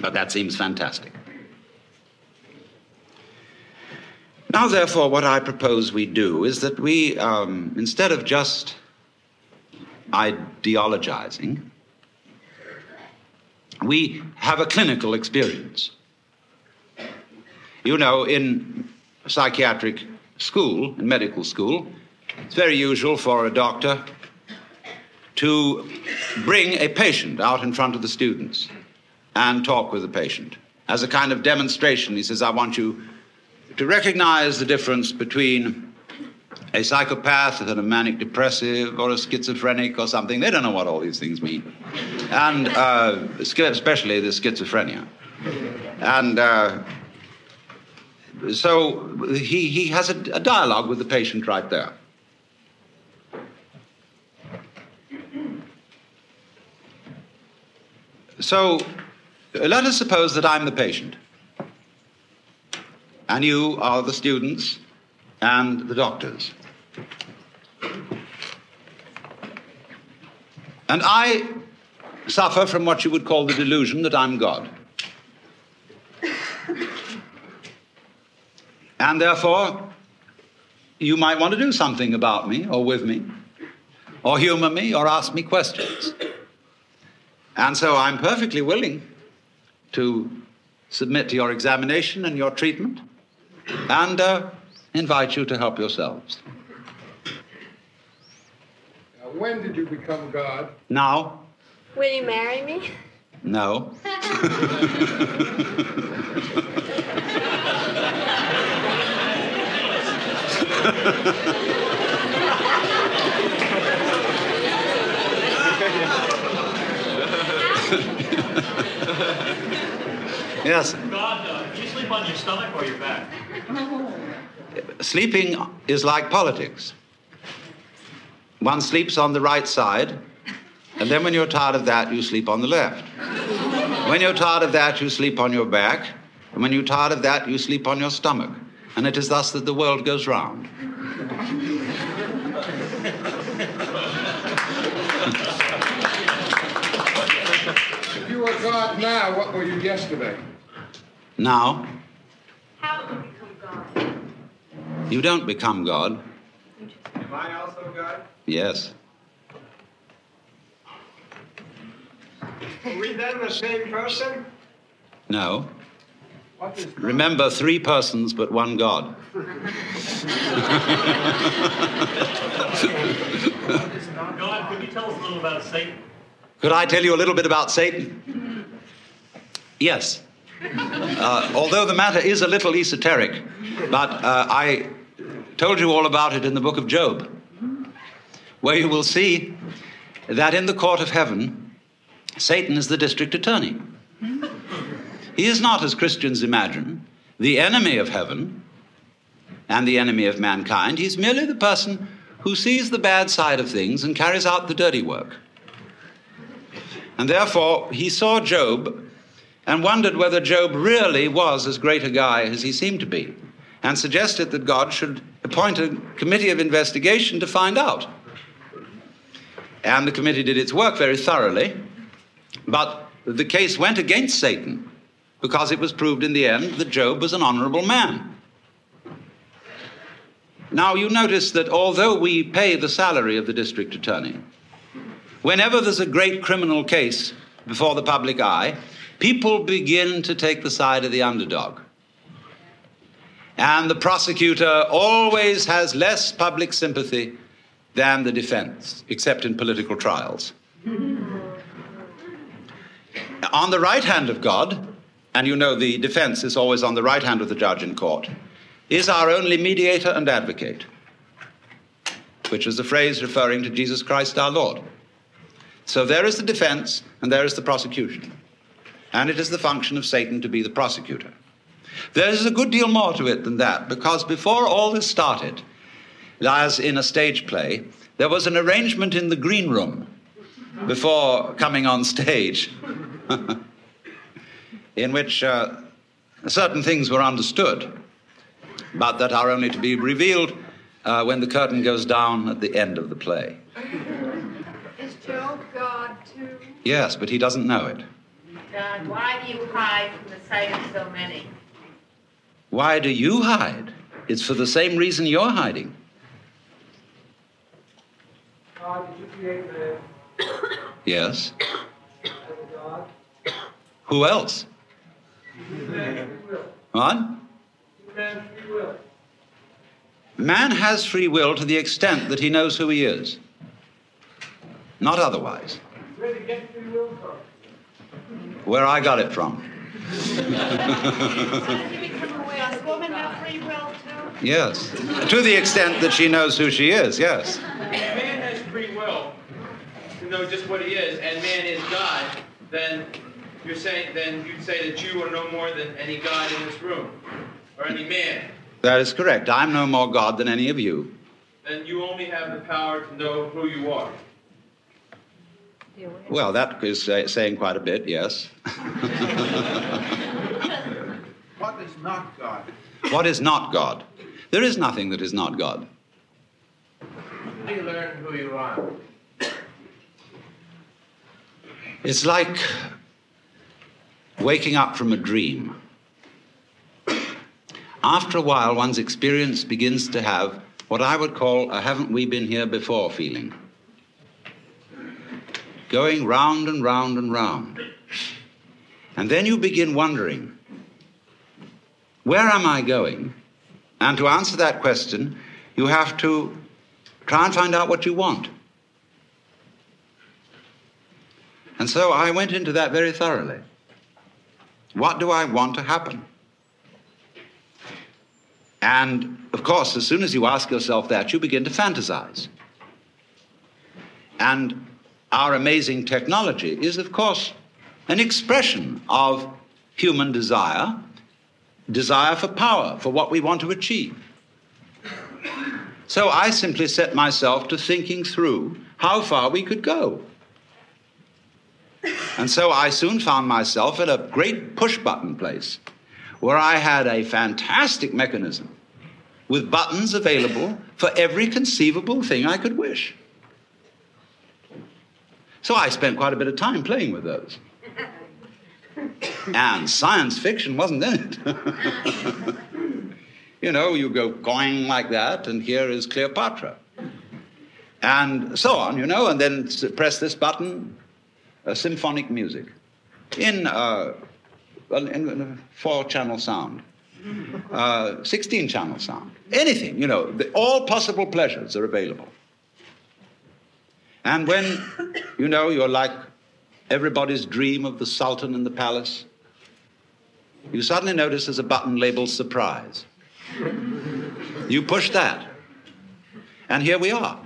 but that seems fantastic. Now, therefore, what I propose we do is that we, um, instead of just ideologizing, we have a clinical experience. You know, in psychiatric school, in medical school, it's very usual for a doctor to bring a patient out in front of the students and talk with the patient. As a kind of demonstration, he says, I want you to recognize the difference between a psychopath and a manic depressive or a schizophrenic or something. They don't know what all these things mean. And uh, especially the schizophrenia. And uh, so he, he has a, a dialogue with the patient right there. So let us suppose that I'm the patient, and you are the students and the doctors. And I suffer from what you would call the delusion that I'm God. (laughs) And therefore, you might want to do something about me or with me, or humor me or ask me questions. And so I'm perfectly willing to submit to your examination and your treatment and uh, invite you to help yourselves. Now, when did you become God? Now, Will you marry me? no. (laughs) yes, God, uh, you sleep on your stomach or your back? sleeping is like politics. One sleeps on the right side, and then when you're tired of that, you sleep on the left. When you're tired of that, you sleep on your back, and when you're tired of that, you sleep on your stomach. And it is thus that the world goes round. If you were God now, what were you yesterday? Now, How do you become God? you don't become God. Am I also God? Yes. Are we then the same person? No. What is Remember, three persons, but one God. (laughs) God, could you tell us a little about Satan? Could I tell you a little bit about Satan? Yes. (laughs) Uh, although the matter is a little esoteric, but uh, I told you all about it in the book of Job, where you will see that in the court of heaven, Satan is the district attorney. He is not, as Christians imagine, the enemy of heaven and the enemy of mankind. He's merely the person who sees the bad side of things and carries out the dirty work. And therefore, he saw Job and wondered whether Job really was as great a guy as he seemed to be, and suggested that God should appoint a committee of investigation to find out. And the committee did its work very thoroughly, but the case went against Satan because it was proved in the end that Job was an honorable man. Now, you notice that although we pay the salary of the district attorney, whenever there's a great criminal case before the public eye, people begin to take the side of the underdog. And the prosecutor always has less public sympathy than the defense, except in political trials. on the right hand of God, and you know the defense is always on the right hand of the judge in court, is our only mediator and advocate, which is the phrase referring to Jesus Christ our Lord. So there is the defense and there is the prosecution. And it is the function of Satan to be the prosecutor. There is a good deal more to it than that, because before all this started, as in a stage play, there was an arrangement in the green room before coming on stage (laughs) in which uh, certain things were understood, but that are only to be revealed uh, when the curtain goes down at the end of the play. Is Job God too? Yes, but he doesn't know it. God, why do you hide from the sight of so many? Why do you hide? It's for the same reason you're hiding. God, did you create man Yes. as a God? Who else? Give man free will. What? Man free will. Man has free will to the extent that he knows who he is, not otherwise. Where did you get free will from? Where I got it from. Does woman have free will too? Yes. To the extent that she knows who she is, yes. If man has free will to know just what he is, and man is God, then you're saying then you'd say that you are no more than any God in this room, or any man. That is correct. I'm no more God than any of you. Then you only have the power to know who you are. Well, that is say- saying quite a bit, yes. What is not God? what is not God? There is nothing that is not God. Learn who you are? It's like waking up from a dream. after a while, one's experience begins to have what I would call a haven't we been here before feeling. Going round and round and round. And then you begin wondering, where am I going? And to answer that question, you have to try and find out what you want. And so I went into that very thoroughly. What do I want to happen? And of course, as soon as you ask yourself that, you begin to fantasize. And our amazing technology is, of course, an expression of human desire, desire for power, for what we want to achieve. So I simply set myself to thinking through how far we could go. And so I soon found myself at a great push button place where I had a fantastic mechanism with buttons available for every conceivable thing I could wish. So I spent quite a bit of time playing with those. (laughs) And science fiction wasn't in it. (laughs) you know, you go going like that, and here is Cleopatra. And so on, you know, and then press this button, symphonic music in, uh, in a four channel sound, uh, 16 channel sound, anything, you know, the, all possible pleasures are available. And when, you know, you're like everybody's dream of the Sultan in the palace, you suddenly notice there's a button labeled surprise. You push that, and here we are.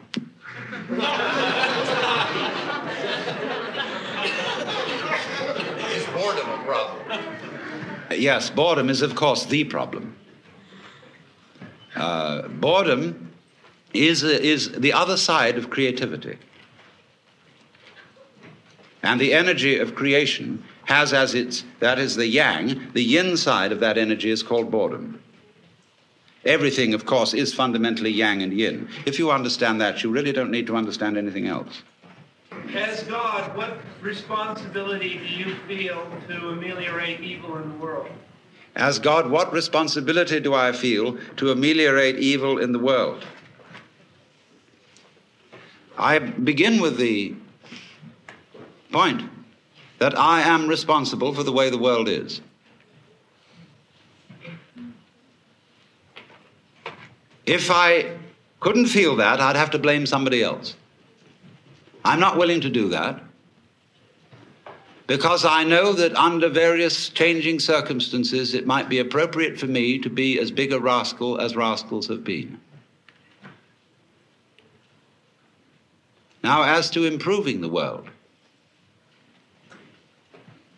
Is boredom a problem? Yes, boredom is, of course, the problem. Uh, boredom is, is the other side of creativity. And the energy of creation has as its, that is the yang, the yin side of that energy is called boredom. Everything, of course, is fundamentally yang and yin. If you understand that, you really don't need to understand anything else. As God, what responsibility do you feel to ameliorate evil in the world? As God, what responsibility do I feel to ameliorate evil in the world? I begin with the point that I am responsible for the way the world is. If I couldn't feel that, I'd have to blame somebody else. I'm not willing to do that because I know that under various changing circumstances, it might be appropriate for me to be as big a rascal as rascals have been. Now, as to improving the world,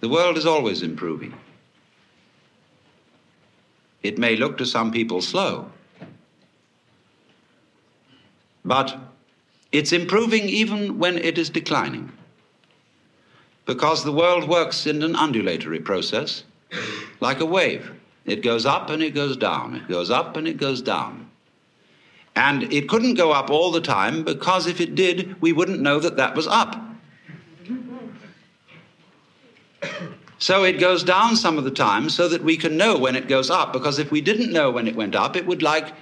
the world is always improving. It may look to some people slow, but it's improving even when it is declining. Because the world works in an undulatory process, like a wave. It goes up and it goes down, it goes up and it goes down. And it couldn't go up all the time because if it did, we wouldn't know that that was up. So it goes down some of the time so that we can know when it goes up because if we didn't know when it went up, it would like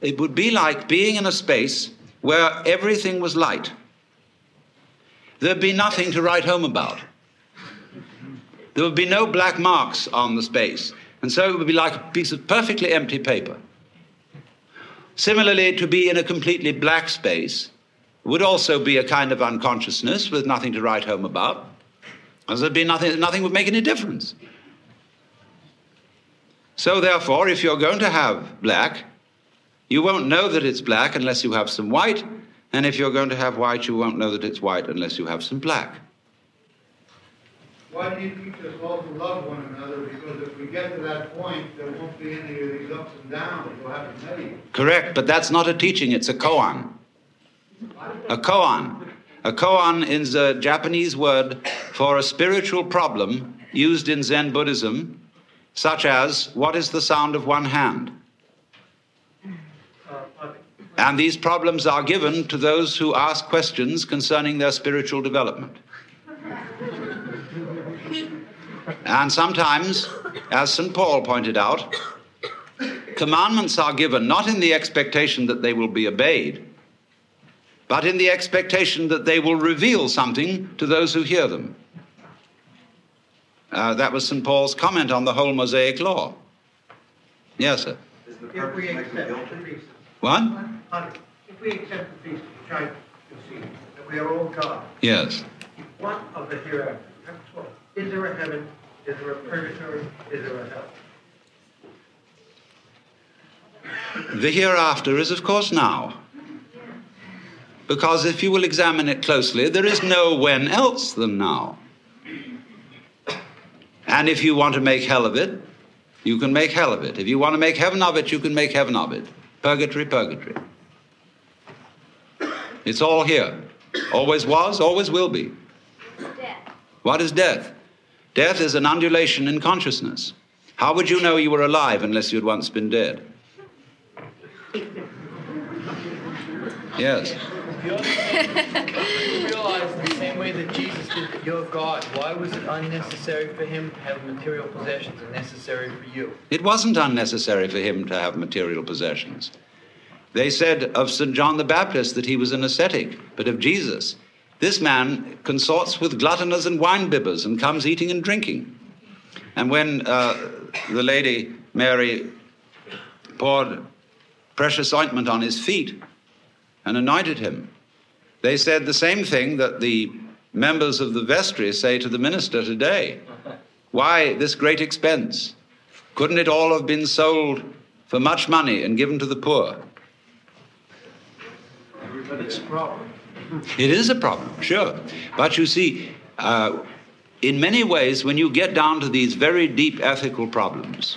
it would be like being in a space where everything was light. There'd be nothing to write home about. There would be no black marks on the space. And so it would be like a piece of perfectly empty paper. Similarly, to be in a completely black space would also be a kind of unconsciousness with nothing to write home about. As there'd be nothing, nothing would make any difference. So, therefore, if you're going to have black, you won't know that it's black unless you have some white, and if you're going to have white, you won't know that it's white unless you have some black. Why do you teach us all to love one another? Because if we get to that point, there won't be any of these ups and downs. We'll have mediate. Correct, but that's not a teaching, it's a koan. A koan. A koan is a Japanese word for a spiritual problem used in Zen Buddhism, such as what is the sound of one hand? And these problems are given to those who ask questions concerning their spiritual development. And sometimes, as St. Paul pointed out, commandments are given not in the expectation that they will be obeyed, but in the expectation that they will reveal something to those who hear them. Uh, that was St. Paul's comment on the whole Mosaic law. Yes, sir. If we accept the feast, What? Honey, if we accept the feast, which I concede, that we are all God, Yes. what of the hereafter? That's what. Is there a heaven? Is there a purgatory? Is there a hell? The hereafter is, of course, now. Because if you will examine it closely, there is no when else than now. And if you want to make hell of it, you can make hell of it. If you want to make heaven of it, you can make heaven of it. Purgatory, purgatory. It's all here. Always was, always will be. Death. What is death? Death is an undulation in consciousness. How would you know you were alive unless you'd once been dead? Yes. If you're- if you realize the same way that Jesus did that you're God, why was it unnecessary for him to have material possessions and necessary for you? It wasn't unnecessary for him to have material possessions. They said of St. John the Baptist that he was an ascetic, but of Jesus, this man consorts with gluttoners and wine-bibbers and comes eating and drinking. And when uh, the lady Mary poured precious ointment on his feet and anointed him, they said the same thing that the members of the vestry say to the minister today. Why this great expense? Couldn't it all have been sold for much money and given to the poor? But it's a problem. It is a problem, sure. But you see, uh, in many ways, when you get down to these very deep ethical problems,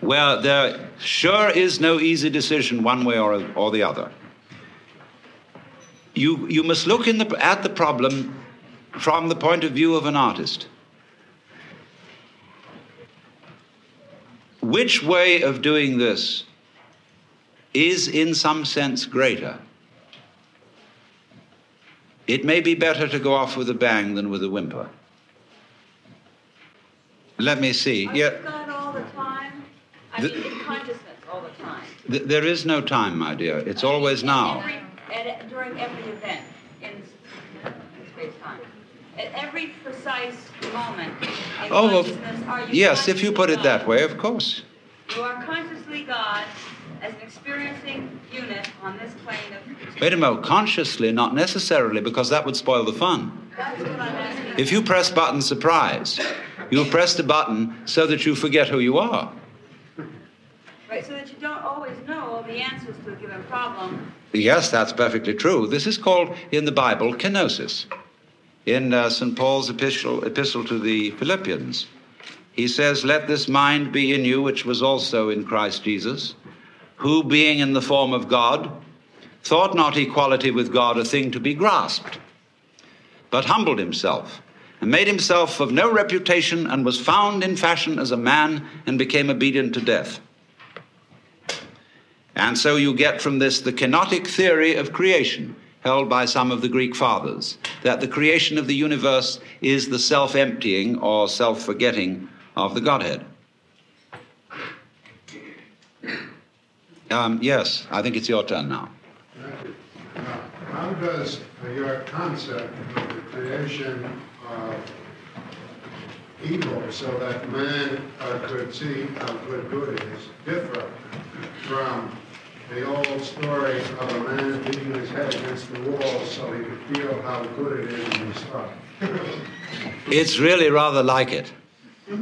where there sure is no easy decision one way or, or the other, you, you must look in the, at the problem from the point of view of an artist. Which way of doing this is, in some sense, greater? It may be better to go off with a bang than with a whimper. Let me see. Are Yeah, God all the time? I The- mean, in consciousness all the time. th- there is no time, my dear. It's always now. Every, at, during every event in, space time. At every precise moment in Oh, well, consciousness, are you yes, if you put it God? that way, of course. You are consciously God as an experiencing unit on this plane. Wait a moment, consciously, not necessarily, because that would spoil the fun. That's what I'm asking. If you press button surprise, you've pressed a button so that you forget who you are. Right, so that you don't always know all the answers to a given problem. Yes, that's perfectly true. This is called in the Bible kenosis. In uh, St. Paul's epistle, epistle to the Philippians, he says, Let this mind be in you, which was also in Christ Jesus, who, being in the form of God, thought not equality with God a thing to be grasped, but humbled himself, and made himself of no reputation, and was found in fashion as a man, and became obedient to death. And so you get from this the kenotic theory of creation held by some of the Greek fathers that the creation of the universe is the self emptying or self forgetting of the Godhead. Um, yes, I think it's your turn now. How does your concept of the creation of evil so that man uh, could see how good good is differ from the old story of a man beating his head against the wall so he could feel how good it is in he stopped? It's really rather like it. (laughs)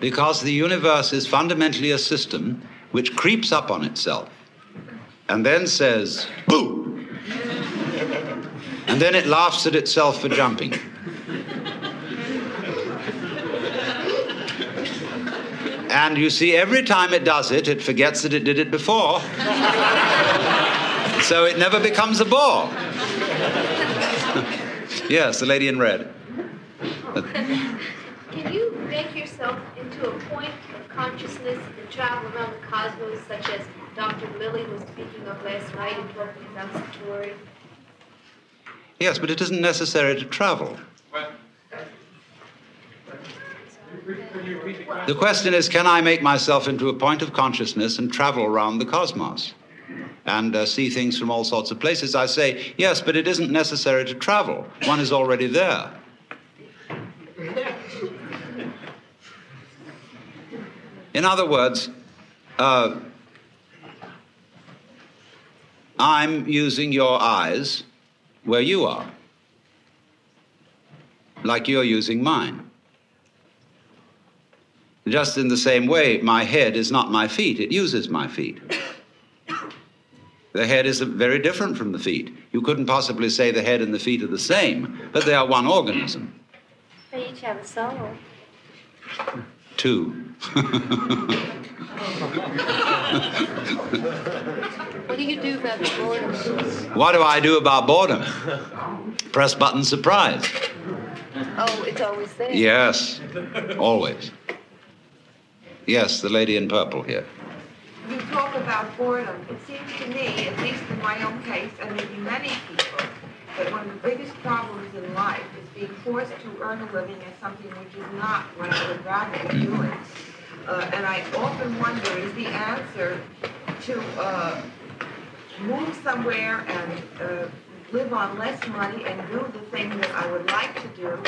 Because the universe is fundamentally a system which creeps up on itself and then says, boo! And then it laughs at itself for jumping. And you see, every time it does it, it forgets that it did it before. so it never becomes a bore. (laughs) yes, the lady in red. Can you make yourself into a point consciousness and travel around the cosmos, such as Dr. Lilly was speaking of last night in talking about Satori? Yes, but it isn't necessary to travel. The question is can I make myself into a point of consciousness and travel around the cosmos and uh, see things from all sorts of places? I say, yes, but it isn't necessary to travel. One is already there. In other words, uh, I'm using your eyes where you are, like you're using mine. Just in the same way, my head is not my feet, it uses my feet. The head is very different from the feet. You couldn't possibly say the head and the feet are the same, but they are one organism. They each have a soul. Two. What do you do about boredom? what do I do about boredom? Press button surprise. Oh, it's always there. Yes, always. Yes, the lady in purple here. You talk about boredom. It seems to me, at least in my own case, and maybe many people, that one of the biggest problems in life is being forced to earn a living as something which is not what I would rather be doing. Uh, and I often wonder, is the answer to uh, move somewhere and uh, live on less money and do the thing that I would like to do?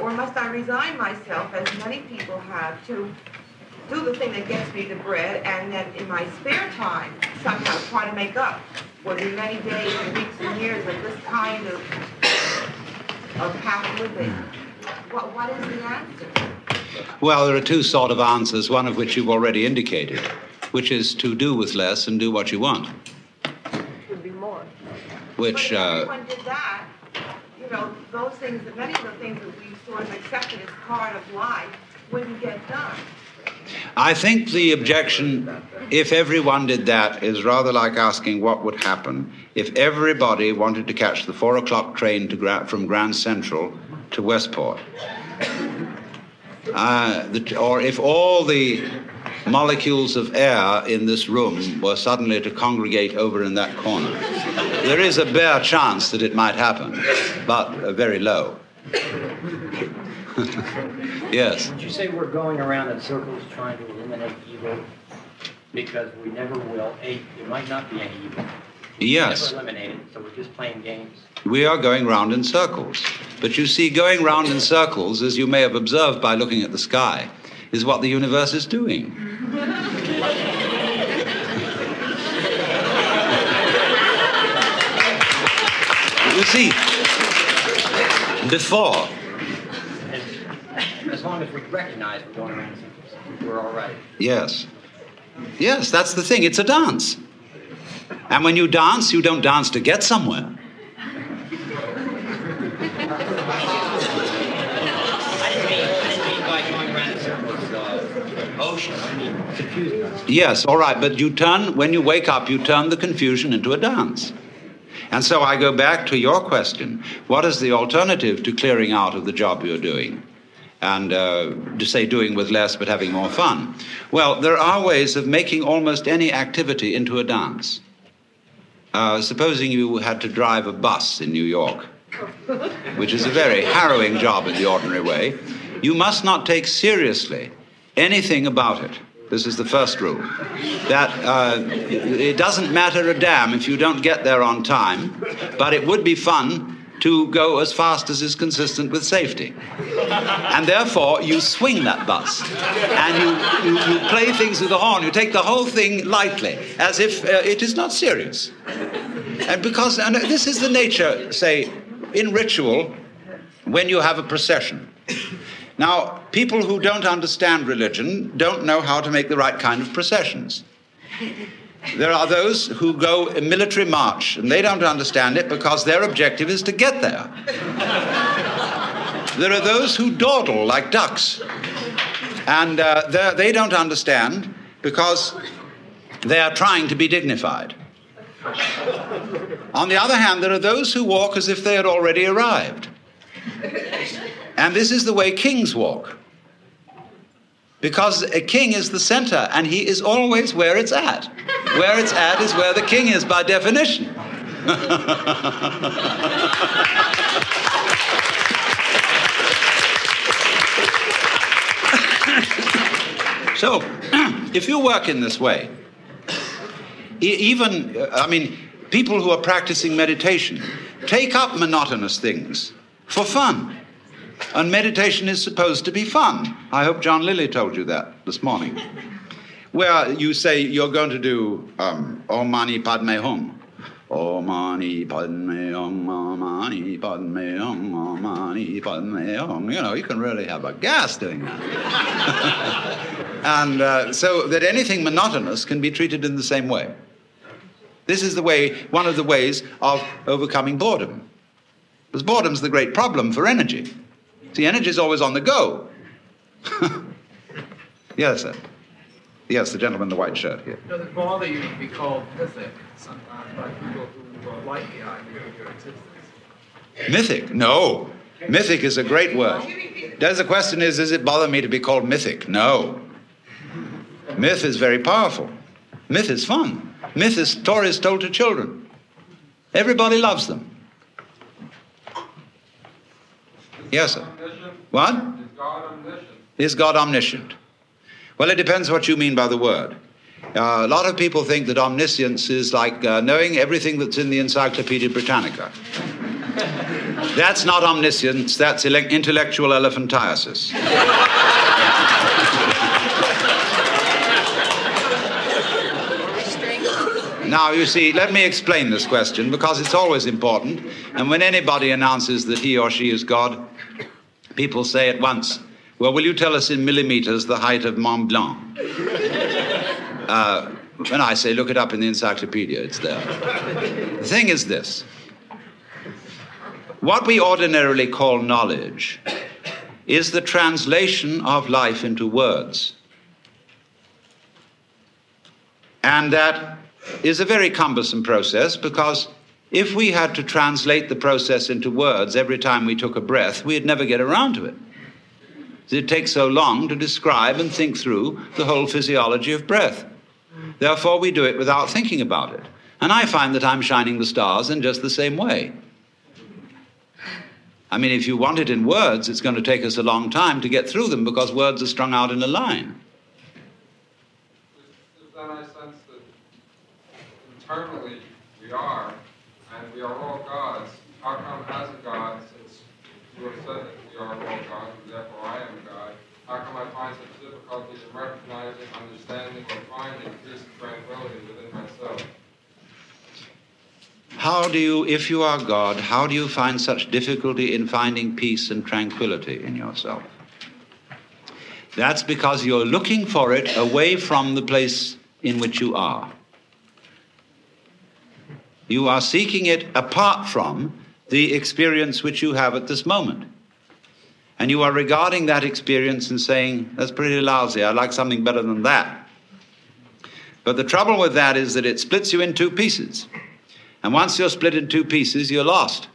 Or must I resign myself, as many people have, to do the thing that gets me the bread and then in my spare time somehow try to make up for the many days and weeks and years of this kind of, of half living? What, what is the answer? Well, there are two sort of answers, one of which you've already indicated, which is to do with less and do what you want. Would be more. Which, but if uh, everyone did that, you know, those things, many of the things that we sort of accepted as part of life wouldn't get done. I think the objection, if everyone did that, is rather like asking what would happen if everybody wanted to catch the four o'clock train Gra- from Grand Central to Westport. Uh, the, or if all the molecules of air in this room were suddenly to congregate over in that corner. There is a bare chance that it might happen, but uh, very low. (laughs) yes. Would you say we're going around in circles trying to eliminate evil because we never will? A, there might not be any evil. Yes. Never eliminate it, so we're just playing games. We are going round in circles. But you see, going round in circles, as you may have observed by looking at the sky, is what the universe is doing. You see, before, As long as we recognize we're going around in circles, we're all right. yes, yes, that's the thing, it's a dance. And when you dance, you don't dance to get somewhere. I didn't mean, I didn't mean by going around in circles, uh, ocean. Yes, all right, but you turn, when you wake up, you turn the confusion into a dance. And so I go back to your question what is the alternative to clearing out of the job you're doing? And uh, to say doing with less but having more fun. Well, there are ways of making almost any activity into a dance. Uh, supposing you had to drive a bus in New York, which is a very harrowing job in the ordinary way, you must not take seriously anything about it. This is the first rule. That uh, it doesn't matter a damn if you don't get there on time, but it would be fun to go as fast as is consistent with safety. And therefore, you swing that bus and you, you, you play things with the horn. You take the whole thing lightly, as if uh, it is not serious. And because and this is the nature, say, in ritual, when you have a procession. Now, people who don't understand religion don't know how to make the right kind of processions. There are those who go a military march, and they don't understand it because their objective is to get there. There are those who dawdle like ducks, and uh, they don't understand because they are trying to be dignified. On the other hand, there are those who walk as if they had already arrived. And this is the way kings walk. Because a king is the center, and he is always where it's at. Where it's at is where the king is by definition. (laughs) So, (clears throat) if you work in this way, even, uh, I mean, people who are practicing meditation take up monotonous things for fun. And meditation is supposed to be fun. I hope John Lilly told you that this morning. (laughs) Where you say you're going to do um, Om Mani Padme Hum. Om Mani Padme Hum, Om Mani Padme Hum, Om Mani Padme Hum. You know, you can really have a gas doing that. (laughs) and uh, so that anything monotonous can be treated in the same way. This is the way, one of the ways of overcoming boredom. Because boredom's the great problem for energy. See, energy is always on the go. yes, sir. Yes, the gentleman in the white shirt here. Does it bother you to be called mythic sometimes by people who uh, like the idea of your existence? Mythic? No. Mythic is a great word. Does the question is, does it bother me to be called mythic? No. Myth is very powerful. Myth is fun. Myth is stories told to children. Everybody loves them. Yes, sir. What? Is God omniscient? Well, it depends what you mean by the word. Uh, a lot of people think that omniscience is like uh, knowing everything that's in the Encyclopedia Britannica. (laughs) That's not omniscience, that's ele- intellectual elephantiasis. Now, you see, let me explain this question because it's always important. And when anybody announces that he or she is God, people say at once, Well, will you tell us in millimeters the height of Mont Blanc? (laughs) Uh, and I say, Look it up in the encyclopedia, it's there. The thing is this what we ordinarily call knowledge is the translation of life into words. And that is a very cumbersome process because if we had to translate the process into words every time we took a breath, we'd never get around to it. It takes so long to describe and think through the whole physiology of breath. Therefore, we do it without thinking about it. And I find that I'm shining the stars in just the same way. I mean, if you want it in words, it's going to take us a long time to get through them because words are strung out in a line. Then I sense that internally we are, are all gods. How come, as a god, since you have said that we are all gods, and therefore I am a god, how come I find such difficulty in recognizing, understanding, or finding peace and tranquility within myself? How do you, if you are God, how do you find such difficulty in finding peace and tranquility in yourself? That's because you're looking for it away from the place in which you are. You are seeking it apart from the experience which you have at this moment. And you are regarding that experience and saying, that's pretty lousy, I'd like something better than that. But the trouble with that is that it splits you in two pieces. And once you're split in two pieces, you're lost.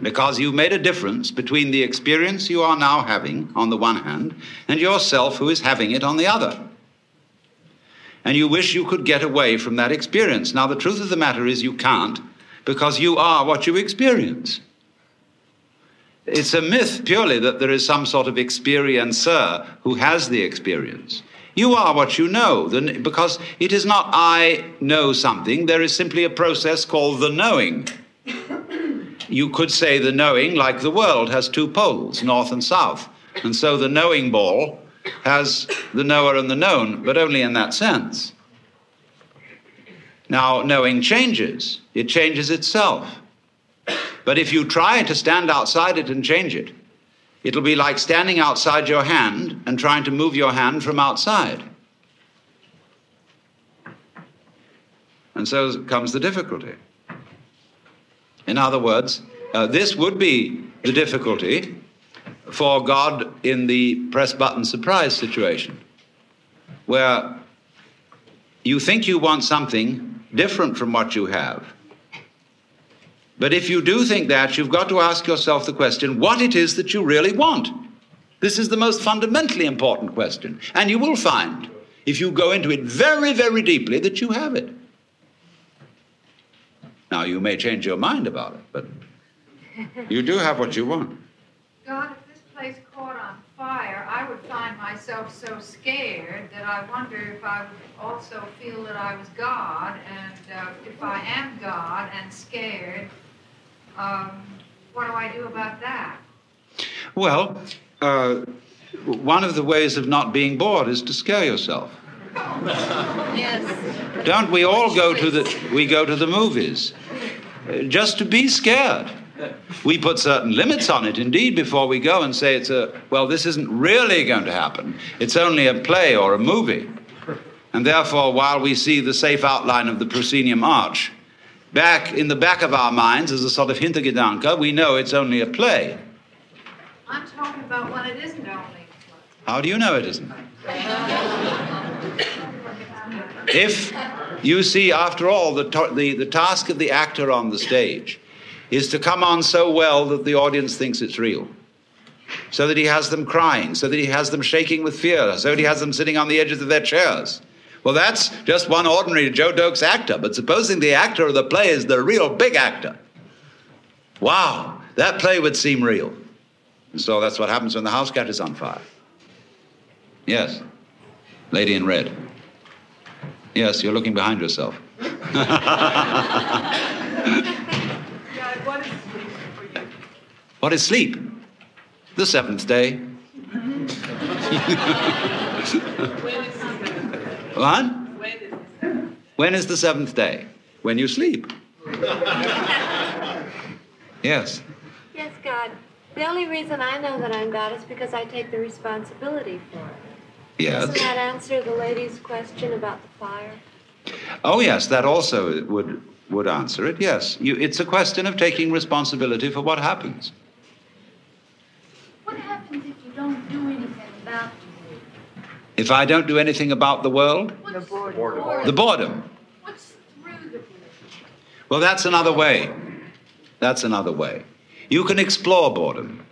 Because you've made a difference between the experience you are now having on the one hand and yourself who is having it on the other. And you wish you could get away from that experience. Now, the truth of the matter is you can't because you are what you experience. It's a myth purely that there is some sort of experiencer who has the experience. You are what you know, because it is not I know something, there is simply a process called the knowing. You could say the knowing, like the world, has two poles, north and south. And so the knowing ball has the knower and the known, but only in that sense. Now, knowing changes, it changes itself. But if you try to stand outside it and change it, it'll be like standing outside your hand and trying to move your hand from outside. And so comes the difficulty. In other words, uh, this would be the difficulty for God in the press button surprise situation, where you think you want something different from what you have. But if you do think that, you've got to ask yourself the question what it is that you really want. This is the most fundamentally important question. And you will find, if you go into it very, very deeply, that you have it. Now, you may change your mind about it, but you do have what you want. God, caught on fire, I would find myself so scared that I wonder if I would also feel that I was God, and uh, if I am God and scared, um, what do I do about that? Well, uh, one of the ways of not being bored is to scare yourself. Yes. Don't we all go to the we go to the movies uh, just to be scared? We put certain limits on it, indeed, before we go and say it's a well, this isn't really going to happen. It's only a play or a movie. And therefore, while we see the safe outline of the proscenium arch, back in the back of our minds as a sort of Hintergedanke, we know it's only a play. I'm talking about when it isn't only. How do you know it isn't? If you see, after all, the, the, the task of the actor on the stage is to come on so well that the audience thinks it's real. So that he has them crying, so that he has them shaking with fear, so that he has them sitting on the edges of their chairs. Well, that's just one ordinary Joe Doakes actor, but supposing the actor of the play is the real big actor. Wow, that play would seem real. And so that's what happens when the house cat is on fire. Yes, lady in red. Yes, you're looking behind yourself. (laughs) God, what is sleep for you? What is sleep? The seventh day. what? When is the seventh day? When you sleep. Yes. Yes, God. The only reason I know that I'm God is because I take the responsibility for it. Yes. Doesn't that answer the lady's question about the fire? Oh, yes, that also would, would answer it. Yes. You, it's a question of taking responsibility for what happens. What happens if you don't do anything about it? If I don't do anything about the world, The boredom. the boredom. What's through the boredom? Well, that's another way. That's another way. You can explore boredom.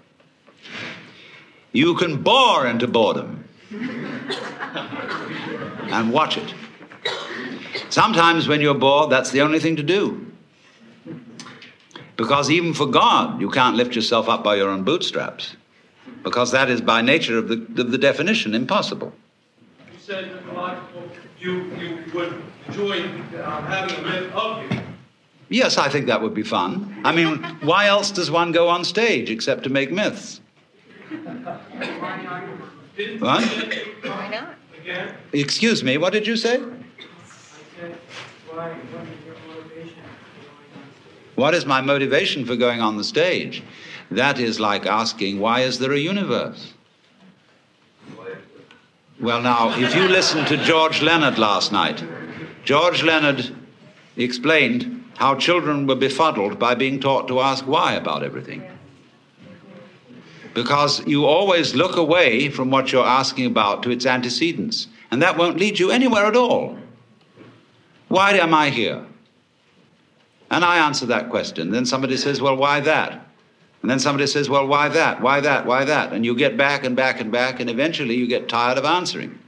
You can bore into boredom (laughs) and watch it. Sometimes when you're bored, that's the only thing to do. Because even for God, you can't lift yourself up by your own bootstraps. Because that is by nature of the, of the definition impossible. You said uh, you, you would enjoy um, having a myth of you. Yes, I think that would be fun. I mean, why else does one go on stage except to make myths? Why What? Why not? Again, Excuse me, what did you say? I said, why, what is your motivation? What is my motivation for going on the stage? That is like asking, why is there a universe? Well, now, if you listened to George Leonard last night, George Leonard explained how children were befuddled by being taught to ask why about everything. Because you always look away from what you're asking about to its antecedents, and that won't lead you anywhere at all. Why am I here? And I answer that question. Then somebody says, Well, why that? And then somebody says, Well, why that? Why that? Why that? And you get back and back and back, and eventually you get tired of answering.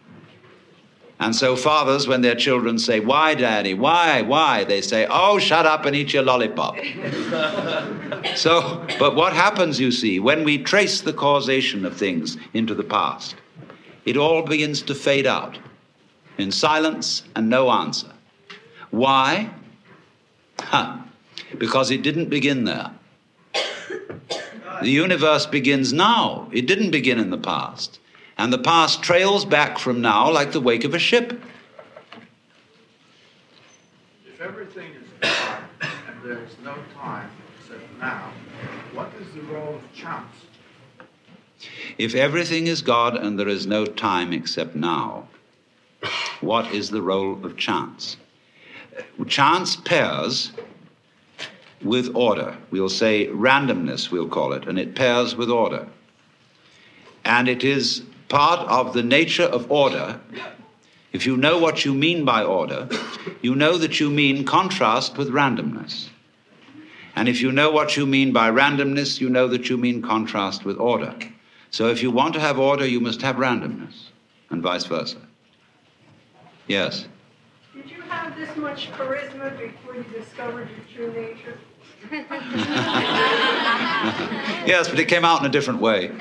And so, fathers, when their children say, Why, daddy? Why? Why? They say, Oh, shut up and eat your lollipop. (laughs) so, but what happens, you see, when we trace the causation of things into the past, it all begins to fade out in silence and no answer. Why? Huh. Because it didn't begin there. The universe begins now. It didn't begin in the past. And the past trails back from now like the wake of a ship. If everything is God and there is no time except now, what is the role of chance? If everything is God and there is no time except now, what is the role of chance? Chance pairs with order. We'll say randomness, we'll call it, and it pairs with order. And it is part of the nature of order. If you know what you mean by order, you know that you mean contrast with randomness. And if you know what you mean by randomness, you know that you mean contrast with order. So if you want to have order, you must have randomness, and vice versa. Yes. Did you have this much charisma before you discovered your true nature? (laughs) Yes, but it came out in a different way. (laughs)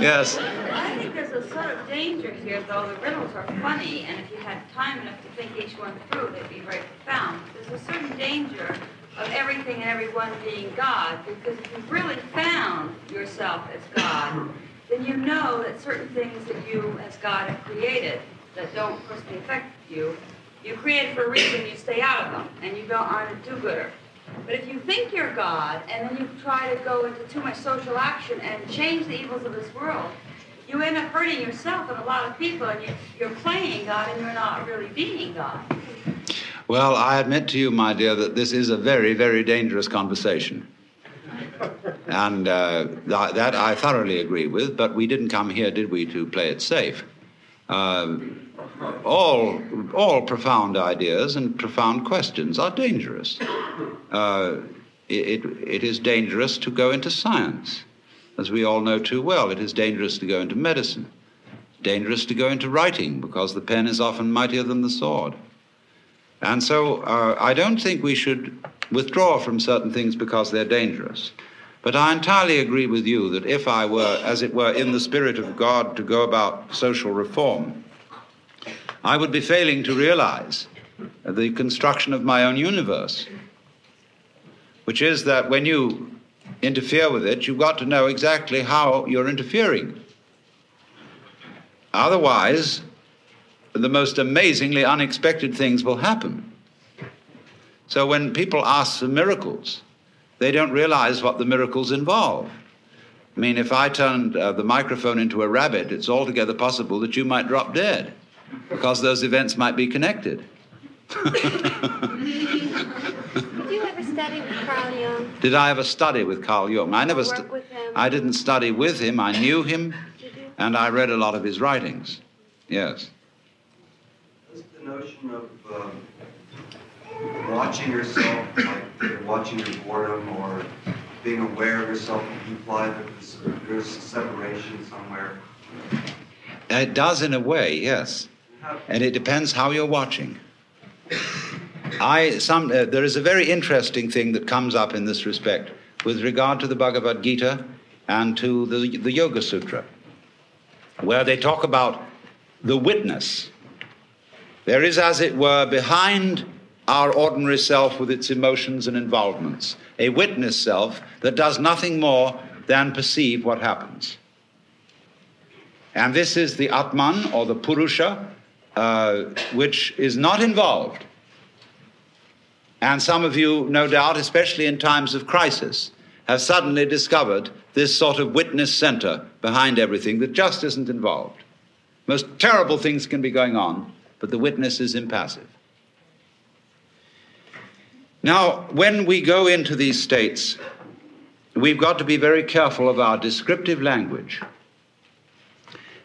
Yes. I think there's a sort of danger here, though the riddles are funny, and if you had time enough to think each one through, they'd be very profound. There's a certain danger of everything and everyone being God, because if you've really found yourself as God, then you know that certain things that you, as God, have created that don't personally affect you, you created for a reason, you stay out of them, and you don't aren't a do-gooder. But if you think you're God, and then you try to go into too much social action and change the evils of this world, you end up hurting yourself and a lot of people, and you, you're playing God and you're not really being God. Well, I admit to you, my dear, that this is a very, very dangerous conversation. (laughs) And uh, th- that I thoroughly agree with, but we didn't come here, did we, to play it safe? Uh, all, all profound ideas and profound questions are dangerous. Uh, it, it is dangerous to go into science, as we all know too well. It is dangerous to go into medicine, dangerous to go into writing, because the pen is often mightier than the sword. And so uh, I don't think we should withdraw from certain things because they're dangerous. But I entirely agree with you that if I were, as it were, in the spirit of God to go about social reform, I would be failing to realize the construction of my own universe, which is that when you interfere with it, you've got to know exactly how you're interfering. Otherwise, the most amazingly unexpected things will happen. So when people ask for miracles, they don't realize what the miracles involve. I mean, if I turned uh, the microphone into a rabbit, it's altogether possible that you might drop dead because those events might be connected. (laughs) Did you ever study with Carl Jung? Did I ever study with Carl Jung? I never. Stu- I didn't study with him. I knew him, and I read a lot of his writings. Yes. Does the notion of um, watching yourself, like you're watching your boredom or being aware of yourself, imply that there's, there's a separation somewhere? It does in a way, yes. And it depends how you're watching. I, some, uh, there is a very interesting thing that comes up in this respect with regard to the Bhagavad Gita and to the, the Yoga Sutra, where they talk about the witness. There is, as it were, behind our ordinary self with its emotions and involvements, a witness self that does nothing more than perceive what happens. And this is the Atman or the Purusha, uh, which is not involved. And some of you, no doubt, especially in times of crisis, have suddenly discovered this sort of witness center behind everything that just isn't involved. Most terrible things can be going on, but the witness is impassive. Now, when we go into these states, we've got to be very careful of our descriptive language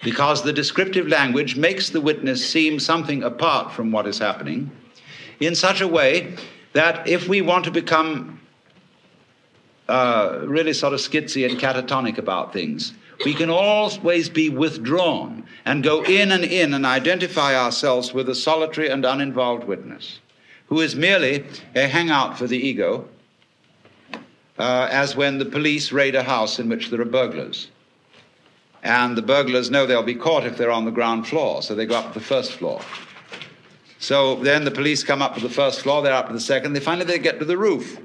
because the descriptive language makes the witness seem something apart from what is happening in such a way that if we want to become uh, really sort of skitsy and catatonic about things, we can always be withdrawn and go in and in and identify ourselves with a solitary and uninvolved witness who is merely a hangout for the ego, uh, as when the police raid a house in which there are burglars. And the burglars know they'll be caught if they're on the ground floor, so they go up to the first floor. So then the police come up to the first floor, they're up to the second, they finally they get to the roof,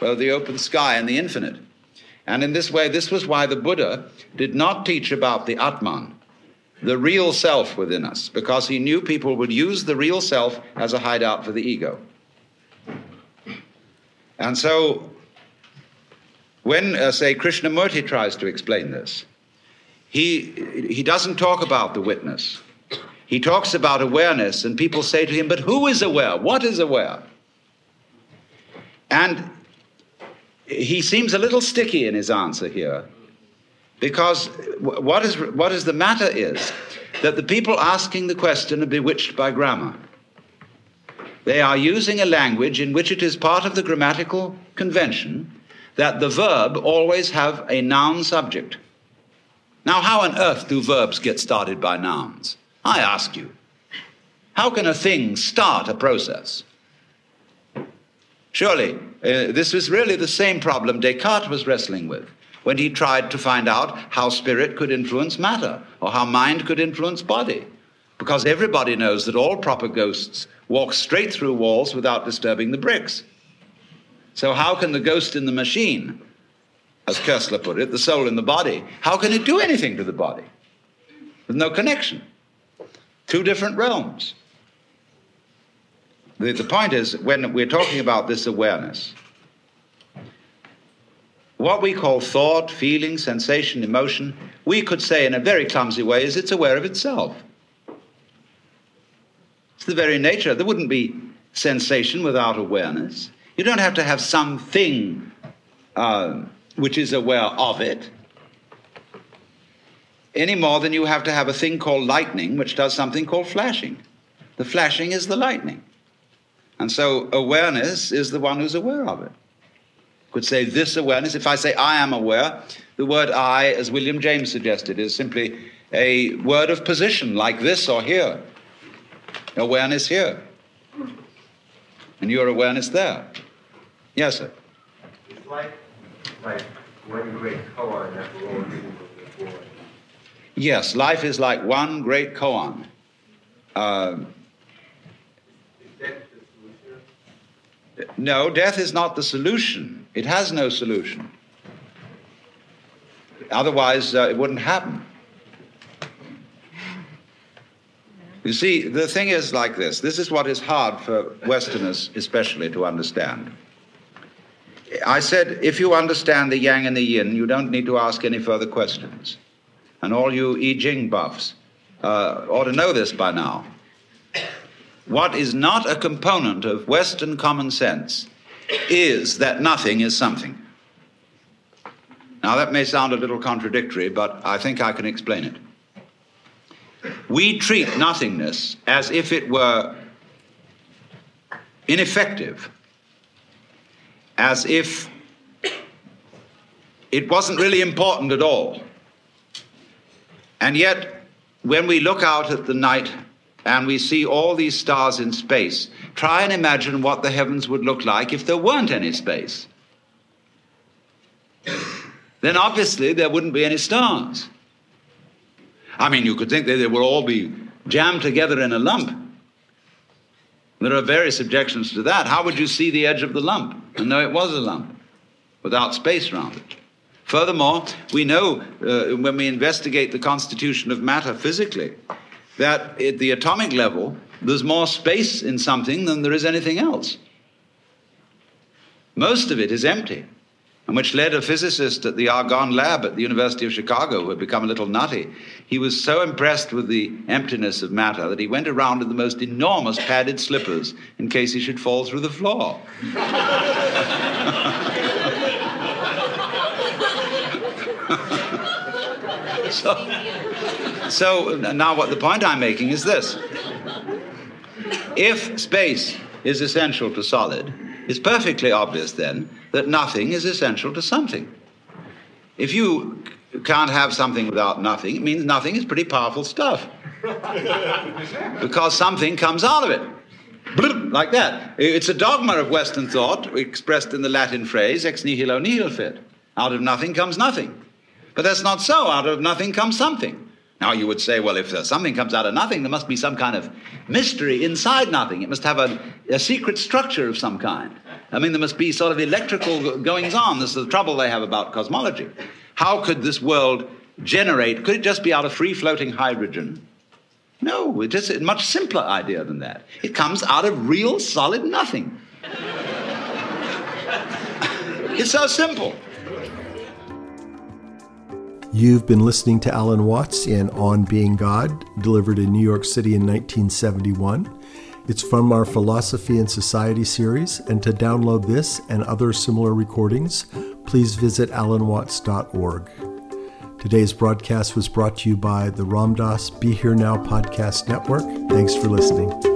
where the open sky and the infinite. And in this way, this was why the Buddha did not teach about the Atman, the real self within us, because he knew people would use the real self as a hideout for the ego. And so, when, uh, say, Krishnamurti tries to explain this, he, he doesn't talk about the witness. He talks about awareness, and people say to him, But who is aware? What is aware? And he seems a little sticky in his answer here because what is, what is the matter is that the people asking the question are bewitched by grammar. They are using a language in which it is part of the grammatical convention that the verb always have a noun subject. Now, how on earth do verbs get started by nouns? I ask you. How can a thing start a process? Surely, uh, this was really the same problem Descartes was wrestling with. when he tried to find out how spirit could influence matter or how mind could influence body. Because everybody knows that all proper ghosts walk straight through walls without disturbing the bricks. So, how can the ghost in the machine, as Koestler put it, the soul in the body, how can it do anything to the body? With no connection. Two different realms. The, the point is, when we're talking about this awareness, what we call thought, feeling, sensation, emotion, we could say in a very clumsy way is it's aware of itself. It's the very nature. There wouldn't be sensation without awareness. You don't have to have something uh, which is aware of it any more than you have to have a thing called lightning which does something called flashing. The flashing is the lightning. And so awareness is the one who's aware of it. Could say this awareness. If I say I am aware, the word I, as William James suggested, is simply a word of position, like this or here. Awareness here. And your awareness there. Yes, sir. It's like, like one great koan that we're all before. Yes, life is like one great koan. Uh, no, death is not the solution. It has no solution. Otherwise, uh, it wouldn't happen. You see, the thing is like this this is what is hard for Westerners, especially, to understand. I said, if you understand the yang and the yin, you don't need to ask any further questions. And all you I Ching buffs uh, ought to know this by now. What is not a component of Western common sense is that nothing is something. Now, that may sound a little contradictory, but I think I can explain it. We treat nothingness as if it were ineffective, as if it wasn't really important at all. And yet, when we look out at the night and we see all these stars in space, try and imagine what the heavens would look like if there weren't any space. Then obviously there wouldn't be any stars. I mean, you could think that they would all be jammed together in a lump. There are various objections to that. How would you see the edge of the lump and know it was a lump without space around it? Furthermore, we know uh, when we investigate the constitution of matter physically that at the atomic level, there's more space in something than there is anything else. Most of it is empty, and which led a physicist at the Argonne lab at the University of Chicago, who had become a little nutty. He was so impressed with the emptiness of matter that he went around in the most enormous padded slippers in case he should fall through the floor. (laughs) so, so now what the point I'm making is this. If space is essential to solid, it's perfectly obvious then that nothing is essential to something. If you can't have something without nothing, it means nothing is pretty powerful stuff. (laughs) because something comes out of it. Like that. It's a dogma of Western thought expressed in the Latin phrase ex nihilo nihil fit. Out of nothing comes nothing. But that's not so. Out of nothing comes something. Now you would say, well, if uh, something comes out of nothing, there must be some kind of mystery inside nothing. It must have a, a secret structure of some kind. I mean, there must be sort of electrical goings on. This is the trouble they have about cosmology. How could this world generate? Could it just be out of free floating hydrogen? No, it is a much simpler idea than that. It comes out of real solid nothing. (laughs) it's so simple. You've been listening to Alan Watts in On Being God, delivered in New York City in 1971. It's from our Philosophy and Society series, and to download this and other similar recordings, please visit alanwatts.org. Today's broadcast was brought to you by the Ram Dass Be Here Now podcast network. Thanks for listening.